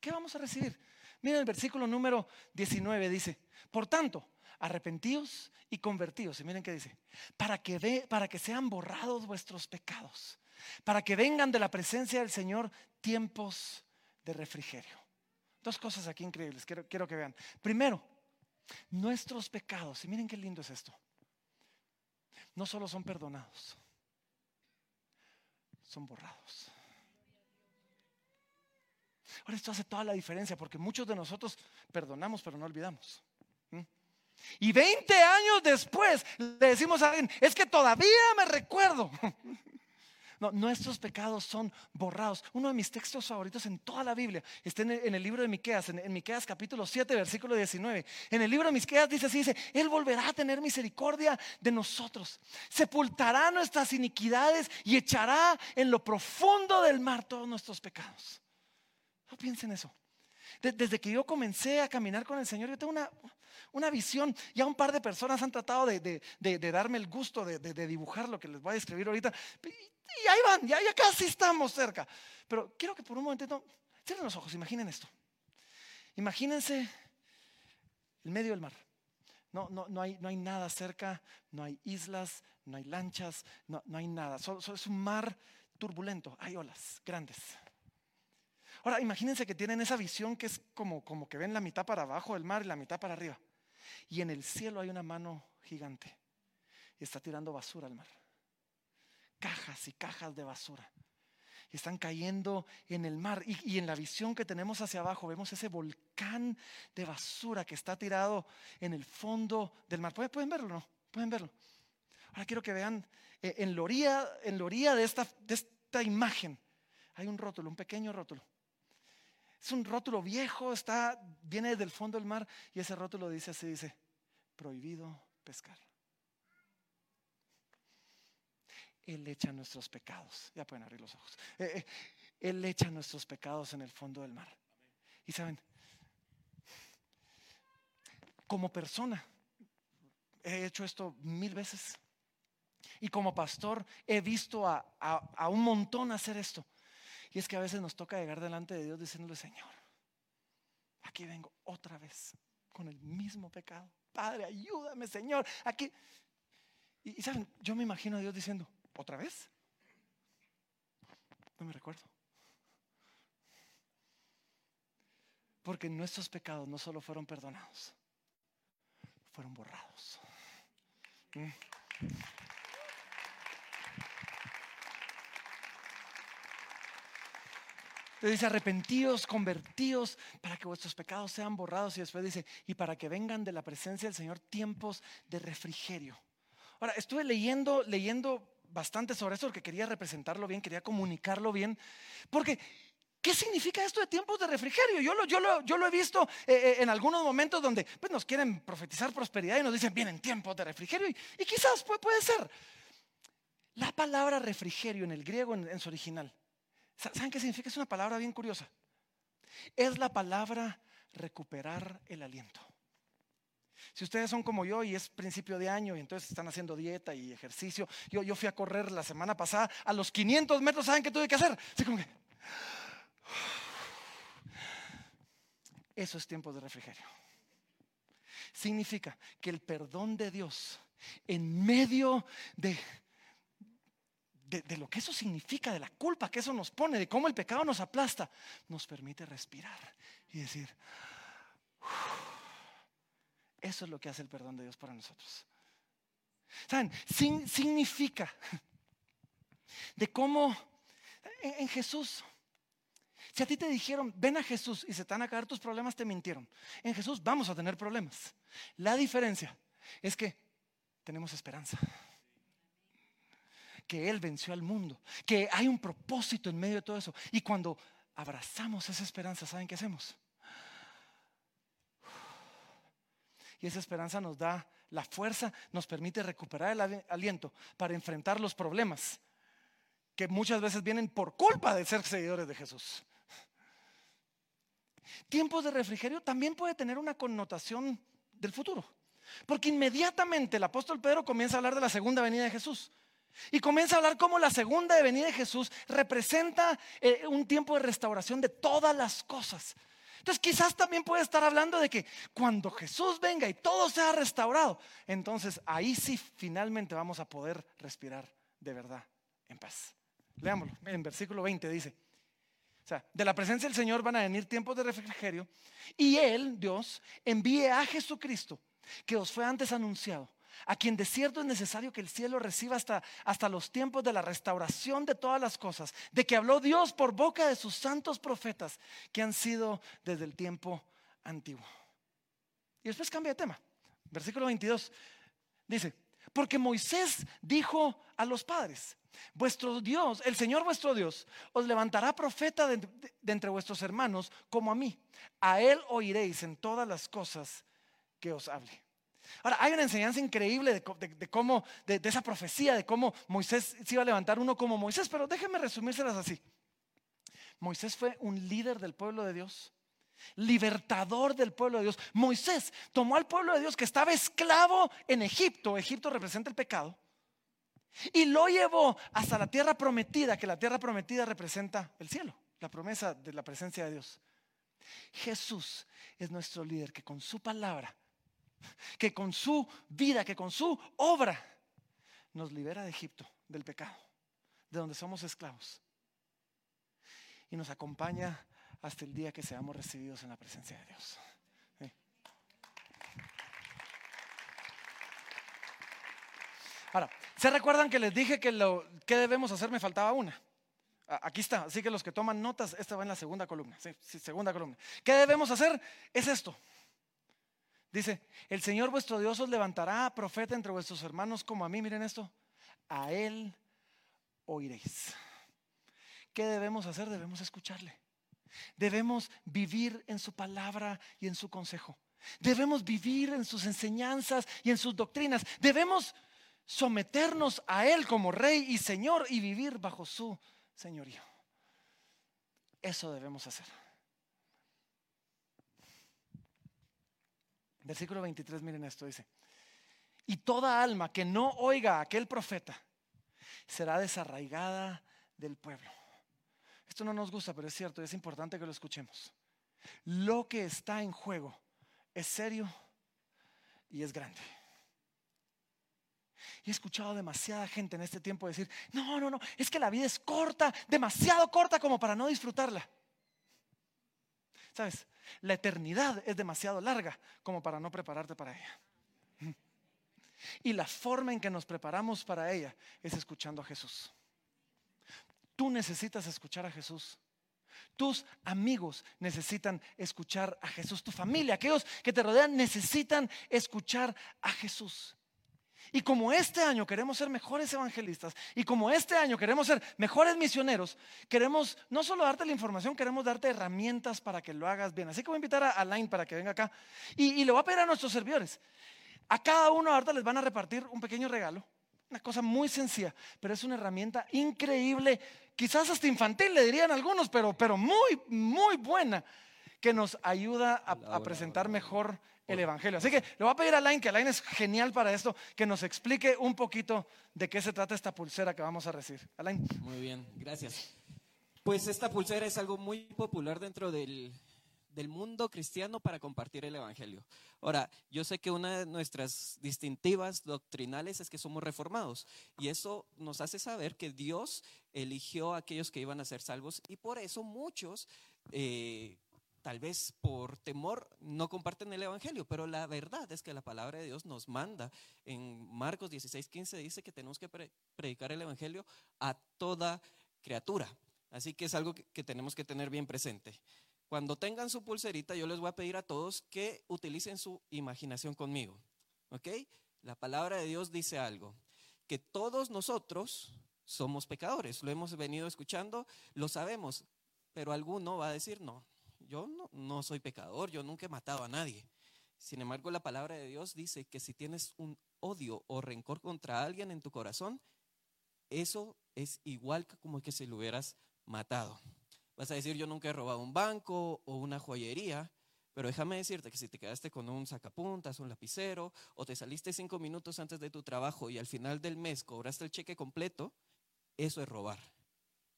A: ¿Qué vamos a recibir? Miren el versículo número 19 dice, por tanto, arrepentíos y convertidos. Y miren qué dice, para que, ve, para que sean borrados vuestros pecados, para que vengan de la presencia del Señor tiempos de refrigerio. Dos cosas aquí increíbles, quiero, quiero que vean. Primero, nuestros pecados, y miren qué lindo es esto, no solo son perdonados, son borrados. Ahora esto hace toda la diferencia porque muchos de nosotros perdonamos pero no olvidamos. Y 20 años después le decimos a alguien, es que todavía me recuerdo. Nuestros pecados son borrados. Uno de mis textos favoritos en toda la Biblia está en el, libro de Miqueas, en, Miqueas capítulo 7, versículo 19. En el libro de Miqueas dice así, dice, Él volverá a tener misericordia de nosotros. Sepultará nuestras iniquidades y echará en lo profundo del mar todos nuestros pecados. No piensen eso. Desde que yo comencé a caminar con el Señor, yo tengo una, una visión. Ya un par de personas han tratado de, darme el gusto de, dibujar lo que les voy a describir ahorita. Y ahí van, ya, ya casi estamos cerca. Pero quiero que por un momento cierren los ojos, imaginen esto. Imagínense el medio del mar. No, no, no, hay, nada cerca, no hay islas, no hay lanchas, no, no hay nada. Solo, es un mar turbulento, hay olas grandes. Ahora, imagínense que tienen esa visión que es como, como que ven la mitad para abajo del mar y la mitad para arriba. Y en el cielo hay una mano gigante y está tirando basura al mar. Cajas y cajas de basura. Están cayendo en el mar. Y, en la visión que tenemos hacia abajo vemos ese volcán de basura que está tirado en el fondo del mar. ¿Pueden, verlo no? ¿Pueden verlo? Ahora quiero que vean eh, en la orilla, en la de, esta, de esta imagen hay un rótulo, un pequeño rótulo. Es un rótulo viejo, está, viene del fondo del mar y ese rótulo dice así, dice, prohibido pescar. Él echa nuestros pecados. Ya pueden abrir los ojos. Eh, eh, él echa nuestros pecados en el fondo del mar. Y saben, como persona, he hecho esto mil veces. Y como pastor he visto a, a un montón hacer esto. Y es que a veces nos toca llegar delante de Dios diciéndole, Señor, aquí vengo otra vez con el mismo pecado. Padre, ayúdame, Señor. Aquí. Y, saben, yo me imagino a Dios diciendo, ¿otra vez? No me recuerdo. Porque nuestros pecados no solo fueron perdonados, fueron borrados. ¿Mm? dice, arrepentidos, convertidos, para que vuestros pecados sean borrados. Y después dice, y para que vengan de la presencia del Señor tiempos de refrigerio. Ahora, estuve leyendo, leyendo bastante sobre eso porque quería representarlo bien, quería comunicarlo bien. Porque, ¿qué significa esto de tiempos de refrigerio? Yo lo, yo lo, yo lo he visto eh, eh, en algunos momentos donde pues, nos quieren profetizar prosperidad y nos dicen, vienen tiempos de refrigerio. Y, quizás puede, puede, ser. La palabra refrigerio en el griego, en su original, ¿Saben qué significa? Es una palabra bien curiosa. Es la palabra recuperar el aliento. Si ustedes son como yo y es principio de año y entonces están haciendo dieta y ejercicio, yo, fui a correr la semana pasada a los 500 metros, ¿saben qué tuve que hacer? Así como que... Eso es tiempo de refrigerio. Significa que el perdón de Dios en medio de, de, lo que eso significa, de la culpa que eso nos pone, de cómo el pecado nos aplasta, nos permite respirar y decir, eso es lo que hace el perdón de Dios para nosotros. ¿Saben? significa de cómo en, Jesús, si a ti te dijeron, ven a Jesús y se te van a acabar tus problemas, te mintieron. En Jesús vamos a tener problemas. La diferencia es que tenemos esperanza. Que Él venció al mundo, que hay un propósito en medio de todo eso. Y cuando abrazamos esa esperanza, ¿saben qué hacemos? Y esa esperanza nos da la fuerza, nos permite recuperar el aliento para enfrentar los problemas que muchas veces vienen por culpa de ser seguidores de Jesús. Tiempos de refrigerio también puede tener una connotación del futuro. Porque inmediatamente el apóstol Pedro comienza a hablar de la segunda venida de Jesús. Y comienza a hablar cómo la segunda venida de Jesús representa eh, un tiempo de restauración de todas las cosas. Entonces quizás también puede estar hablando de que cuando Jesús venga y todo sea restaurado, entonces ahí sí finalmente vamos a poder respirar de verdad en paz. Leámoslo, en versículo 20 dice, o sea, de la presencia del Señor van a venir tiempos de refrigerio y Él, Dios, envíe a Jesucristo, que os fue antes anunciado a quien de cierto es necesario que el cielo reciba hasta, hasta los tiempos de la restauración de todas las cosas, de que habló Dios por boca de sus santos profetas que han sido desde el tiempo antiguo. Y después cambia de tema. Versículo 22 dice, porque Moisés dijo a los padres, vuestro Dios, el Señor vuestro Dios, os levantará profeta de, de entre vuestros hermanos como a mí. A él oiréis en todas las cosas que os hable. Ahora, hay una enseñanza increíble de, cómo, de, esa profecía, de cómo Moisés se iba a levantar uno como Moisés, pero déjenme resumírselas así. Moisés fue un líder del pueblo de Dios, libertador del pueblo de Dios. Moisés tomó al pueblo de Dios que estaba esclavo en Egipto, Egipto representa el pecado, y lo llevó hasta la tierra prometida, que la tierra prometida representa el cielo, la promesa de la presencia de Dios. Jesús es nuestro líder que con su palabra que con su vida, que con su obra, nos libera de Egipto, del pecado, de donde somos esclavos. Y nos acompaña hasta el día que seamos recibidos en la presencia de Dios. Ahora, ¿se recuerdan que les dije que lo que debemos hacer? Me faltaba una. Aquí está, así que los que toman notas, esta va en la segunda columna. Sí, segunda columna. ¿Qué debemos hacer? Es esto. Dice, el Señor vuestro Dios os levantará profeta entre vuestros hermanos como a mí. Miren esto. A Él oiréis. ¿Qué debemos hacer? Debemos escucharle. Debemos vivir en su palabra y en su consejo. Debemos vivir en sus enseñanzas y en sus doctrinas. Debemos someternos a Él como Rey y Señor y vivir bajo su señorío. Eso debemos hacer. Versículo 23, miren esto, dice, y toda alma que no oiga a aquel profeta será desarraigada del pueblo. Esto no nos gusta, pero es cierto, es importante que lo escuchemos. Lo que está en juego es serio y es grande. Y he escuchado demasiada gente en este tiempo decir, no, no, no, es que la vida es corta, demasiado corta como para no disfrutarla. ¿Sabes? La eternidad es demasiado larga como para no prepararte para ella. Y la forma en que nos preparamos para ella es escuchando a Jesús. Tú necesitas escuchar a Jesús. Tus amigos necesitan escuchar a Jesús. Tu familia, aquellos que te rodean, necesitan escuchar a Jesús. Y como este año queremos ser mejores evangelistas y como este año queremos ser mejores misioneros, queremos no solo darte la información, queremos darte herramientas para que lo hagas bien. Así que voy a invitar a Alain para que venga acá y, le voy a pedir a nuestros servidores. A cada uno ahorita les van a repartir un pequeño regalo, una cosa muy sencilla, pero es una herramienta increíble, quizás hasta infantil le dirían algunos, pero, pero muy, muy buena que nos ayuda a, a presentar mejor el Evangelio. Así que le voy a pedir a Alain, que Alain es genial para esto, que nos explique un poquito de qué se trata esta pulsera que vamos a recibir. Alain.
B: Muy bien, gracias. Pues esta pulsera es algo muy popular dentro del, del mundo cristiano para compartir el Evangelio. Ahora, yo sé que una de nuestras distintivas doctrinales es que somos reformados y eso nos hace saber que Dios eligió a aquellos que iban a ser salvos y por eso muchos, eh, tal vez por temor, no comparten el Evangelio, pero la verdad es que la palabra de Dios nos manda. En Marcos 16, 15 dice que tenemos que predicar el Evangelio a toda criatura. Así que es algo que tenemos que tener bien presente. Cuando tengan su pulserita, yo les voy a pedir a todos que utilicen su imaginación conmigo. ¿Ok? La palabra de Dios dice algo, que todos nosotros somos pecadores, lo hemos venido escuchando, lo sabemos, pero alguno va a decir, no, yo no, soy pecador, yo nunca he matado a nadie. Sin embargo, la palabra de Dios dice que si tienes un odio o rencor contra alguien en tu corazón, eso es igual que como que si lo hubieras matado. Vas a decir, yo nunca he robado un banco o una joyería, pero déjame decirte que si te quedaste con un sacapuntas, un lapicero, o te saliste cinco minutos antes de tu trabajo y al final del mes cobraste el cheque completo, eso es robar.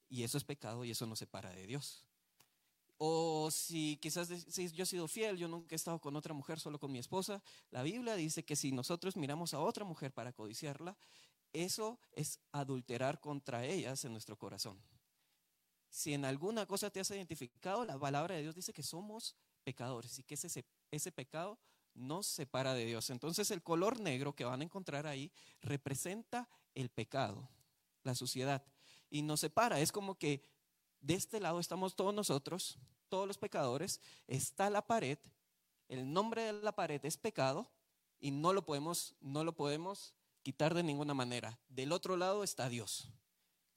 B: Y eso es pecado y eso no separa de Dios. O si quizás si yo he sido fiel, yo nunca he estado con otra mujer, solo con mi esposa. La Biblia dice que si nosotros miramos a otra mujer para codiciarla, eso es adulterar contra ellas en nuestro corazón si en alguna cosa te has identificado, la palabra de Dios dice que somos pecadores y que ese, ese pecado nos separa de Dios. Entonces el color negro que van a encontrar ahí representa el pecado, la suciedad, y nos separa. Es como que de este lado estamos todos nosotros, todos los pecadores, está la pared, el nombre de la pared es pecado y no lo podemos, no lo podemos quitar de ninguna manera. Del otro lado está Dios.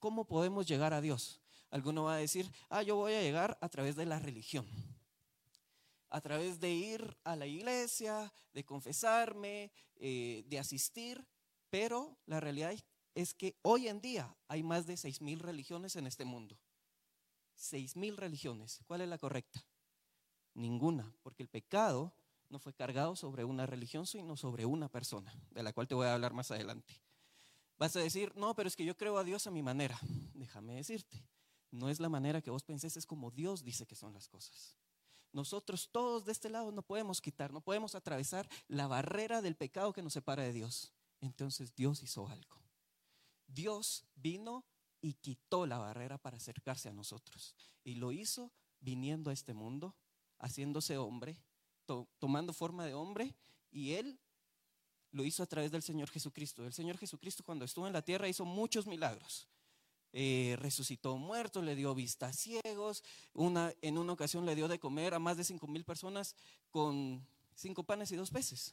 B: ¿Cómo podemos llegar a Dios? Alguno va a decir, ah, yo voy a llegar a través de la religión, a través de ir a la iglesia, de confesarme, eh, de asistir, pero la realidad es que hoy en día hay más de seis mil religiones en este mundo. Seis mil religiones. ¿Cuál es la correcta? Ninguna, porque el pecado no fue cargado sobre una religión, sino sobre una persona, de la cual te voy a hablar más adelante. Vas a decir, no, pero es que yo creo a Dios a mi manera. Déjame decirte, no es la manera que vos pensés, es como Dios dice que son las cosas. Nosotros todos de este lado no podemos quitar, no podemos atravesar la barrera del pecado que nos separa de Dios. Entonces Dios hizo algo. Dios vino y quitó la barrera para acercarse a nosotros. Y lo hizo viniendo a este mundo, haciéndose hombre, tomando forma de hombre, y Él lo hizo a través del Señor Jesucristo. El Señor Jesucristo cuando estuvo en la tierra hizo muchos milagros. Eh, resucitó muertos, le dio vista ciegos, una, en una ocasión le dio de comer a más de cinco mil personas con cinco panes y dos peces.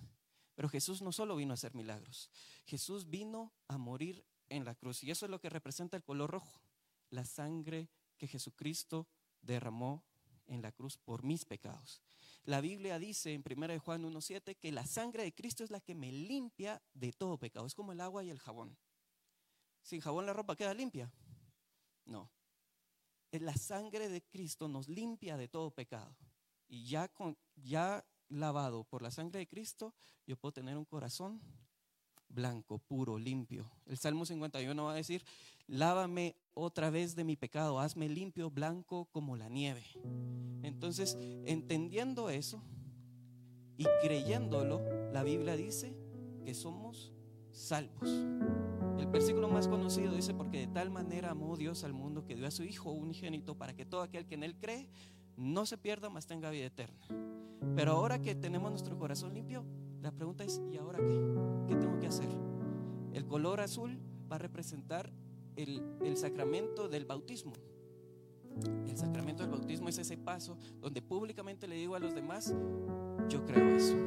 B: Pero Jesús no solo vino a hacer milagros, Jesús vino a morir en la cruz. Y eso es lo que representa el color rojo, la sangre que Jesucristo derramó en la cruz por mis pecados. La Biblia dice en 1 Juan 1.7 que la sangre de Cristo es la que me limpia de todo pecado. Es como el agua y el jabón. Sin jabón la ropa queda limpia. No. La sangre de Cristo nos limpia de todo pecado. Y ya, con, ya lavado por la sangre de Cristo, yo puedo tener un corazón blanco, puro, limpio. El Salmo 51 va a decir, lávame otra vez de mi pecado, hazme limpio, blanco como la nieve. Entonces, entendiendo eso y creyéndolo, la Biblia dice que somos salvos. El versículo más conocido dice, porque de tal manera amó Dios al mundo que dio a su Hijo unigénito para que todo aquel que en Él cree no se pierda, mas tenga vida eterna. Pero ahora que tenemos nuestro corazón limpio, la pregunta es, ¿y ahora qué? ¿Qué tengo que hacer? El color azul va a representar el, el sacramento del bautismo. El sacramento del bautismo es ese paso donde públicamente le digo a los demás, yo creo eso.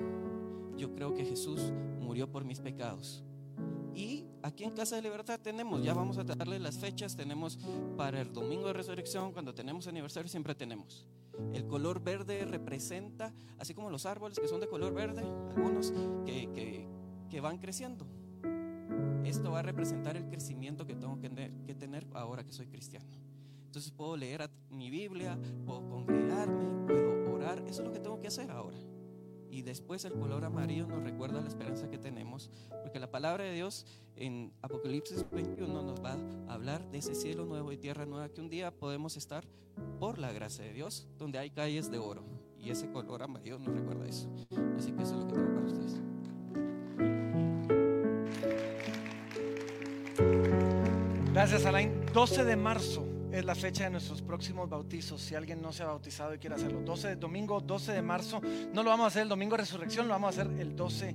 B: Yo creo que Jesús murió por mis pecados. Y aquí en Casa de Libertad tenemos, ya vamos a darle las fechas, tenemos para el domingo de resurrección, cuando tenemos aniversario siempre tenemos. El color verde representa, así como los árboles que son de color verde, algunos que, que, van creciendo. Esto va a representar el crecimiento que tengo que, que tener ahora que soy cristiano. Entonces puedo leer mi Biblia, puedo congregarme, puedo orar. hacer ahora. Y después el color amarillo nos recuerda la esperanza que tenemos, porque la palabra de Dios en Apocalipsis 21 nos va a hablar de ese cielo nuevo y tierra nueva que un día podemos estar por la gracia de Dios, donde hay calles de oro. Y ese color amarillo nos recuerda eso. Así que eso es lo que tengo para ustedes.
A: Gracias, Alain. 12 de marzo es la fecha de nuestros próximos bautizos. Si alguien no se ha bautizado y quiere hacerlo, 12 de domingo, 12 de marzo. No lo vamos a hacer el domingo de resurrección, lo vamos a hacer el 12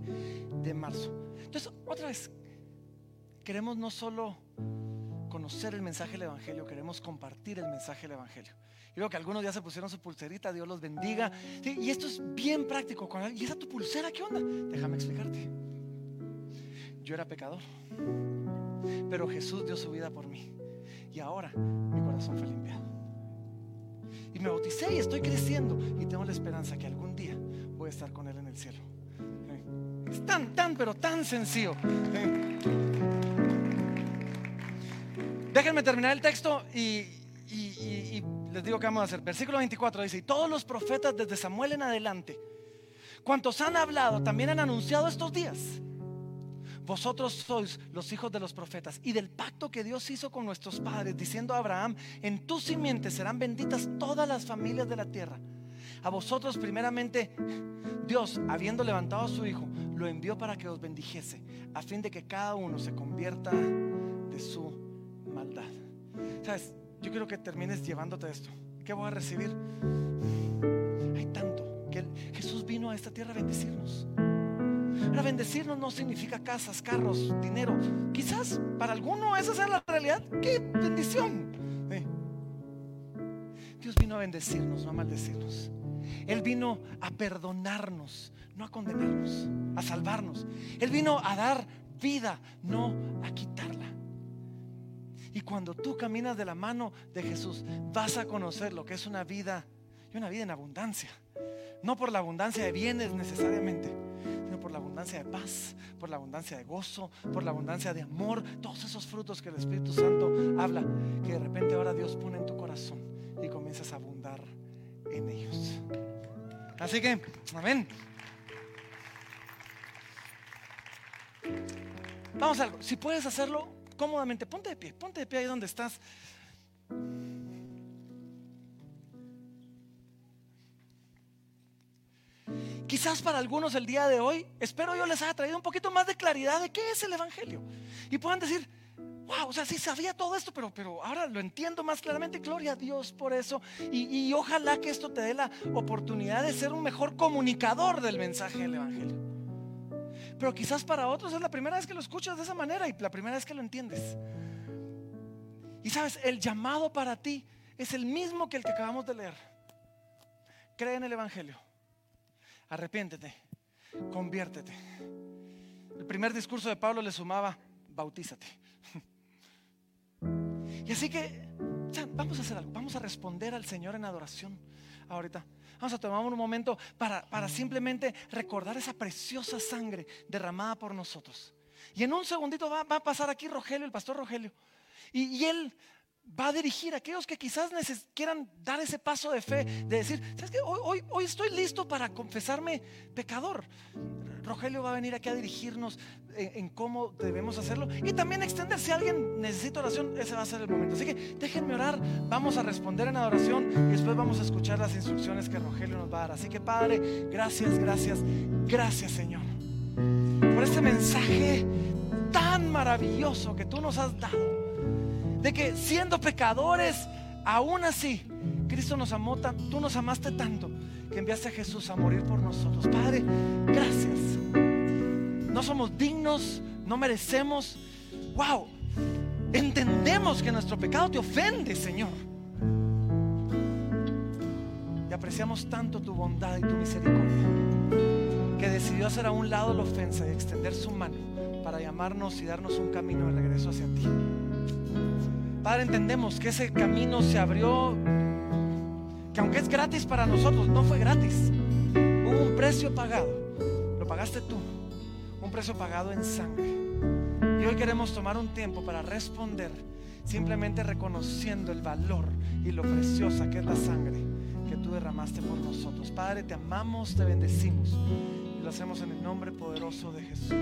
A: de marzo. Entonces, otra vez, queremos no solo conocer el mensaje del Evangelio, queremos compartir el mensaje del Evangelio. Y veo que algunos ya se pusieron su pulserita, Dios los bendiga. y esto es bien práctico. ¿Y esa tu pulsera qué onda? Déjame explicarte. Yo era pecador, pero Jesús dio su vida por mí. Y ahora mi corazón fue limpiado. Y me bauticé y estoy creciendo. Y tengo la esperanza que algún día voy a estar con Él en el cielo. Es tan, tan, pero tan sencillo. Déjenme terminar el texto y, les digo qué vamos a hacer. Versículo 24 dice, y todos los profetas desde Samuel en adelante, cuantos han hablado, también han anunciado estos días. Vosotros sois los hijos de los profetas y del pacto que Dios hizo con nuestros padres, diciendo a Abraham, en tu simiente serán benditas todas las familias de la tierra. A vosotros primeramente Dios, habiendo levantado a su Hijo, lo envió para que os bendijese, a fin de que cada uno se convierta de su maldad. Sabes, yo quiero que termines llevándote esto. ¿Qué voy a recibir? Hay tanto que Jesús vino a esta tierra a bendecirnos. Para bendecirnos no significa casas, carros, dinero. Quizás para alguno esa sea la realidad. ¡Qué bendición! Dios vino a bendecirnos, no a maldecirnos. Él vino a perdonarnos, no a condenarnos, a salvarnos. Él vino a dar vida, no a quitarla. Y cuando tú caminas de la mano de Jesús, vas a conocer lo que es una vida y una vida en abundancia. No por la abundancia de bienes necesariamente, por la abundancia de paz, por la abundancia de gozo, por la abundancia de amor, todos esos frutos que el Espíritu Santo habla, que de repente ahora Dios pone en tu corazón y comienzas a abundar en ellos. Así que, amén. Vamos a algo. Si puedes hacerlo cómodamente, ponte de pie, ponte de pie ahí donde estás. Quizás para algunos el día de hoy, espero yo les haya traído un poquito más de claridad de qué es el Evangelio. Y puedan decir, wow, o sea, sí sabía todo esto, pero, pero ahora lo entiendo más claramente. Gloria a Dios por eso. Y, y ojalá que esto te dé la oportunidad de ser un mejor comunicador del mensaje del Evangelio. Pero quizás para otros es la primera vez que lo escuchas de esa manera y la primera vez que lo entiendes. Y sabes, el llamado para ti es el mismo que el que acabamos de leer. Cree en el Evangelio arrepiéntete, conviértete. El primer discurso de Pablo le sumaba, bautízate. Y así que, vamos a hacer algo, vamos a responder al Señor en adoración ahorita. Vamos a tomar un momento para, para simplemente recordar esa preciosa sangre derramada por nosotros. Y en un segundito va, a pasar aquí Rogelio, el pastor Rogelio. Y, y él va a dirigir a aquellos que quizás quieran dar ese paso de fe, de decir, ¿sabes qué? Hoy, hoy, estoy listo para confesarme pecador. Rogelio va a venir aquí a dirigirnos en, cómo debemos hacerlo y también extender. Si alguien necesita oración, ese va a ser el momento. Así que déjenme orar, vamos a responder en adoración y después vamos a escuchar las instrucciones que Rogelio nos va a dar. Así que Padre, gracias, gracias, gracias Señor por este mensaje tan maravilloso que tú nos has dado de que siendo pecadores, aún así, Cristo nos amó tú nos amaste tanto que enviaste a Jesús a morir por nosotros. Padre, gracias. No somos dignos, no merecemos. Wow, entendemos que nuestro pecado te ofende, Señor. Y apreciamos tanto tu bondad y tu misericordia que decidió hacer a un lado la ofensa y extender su mano para llamarnos y darnos un camino de regreso hacia ti. Padre, entendemos que ese camino se abrió, que aunque es gratis para nosotros, no fue gratis. Hubo un precio pagado, lo pagaste tú, un precio pagado en sangre. Y hoy queremos tomar un tiempo para responder, simplemente reconociendo el valor y lo preciosa que es la sangre que tú derramaste por nosotros. Padre, te amamos, te bendecimos y lo hacemos en el nombre poderoso de Jesús.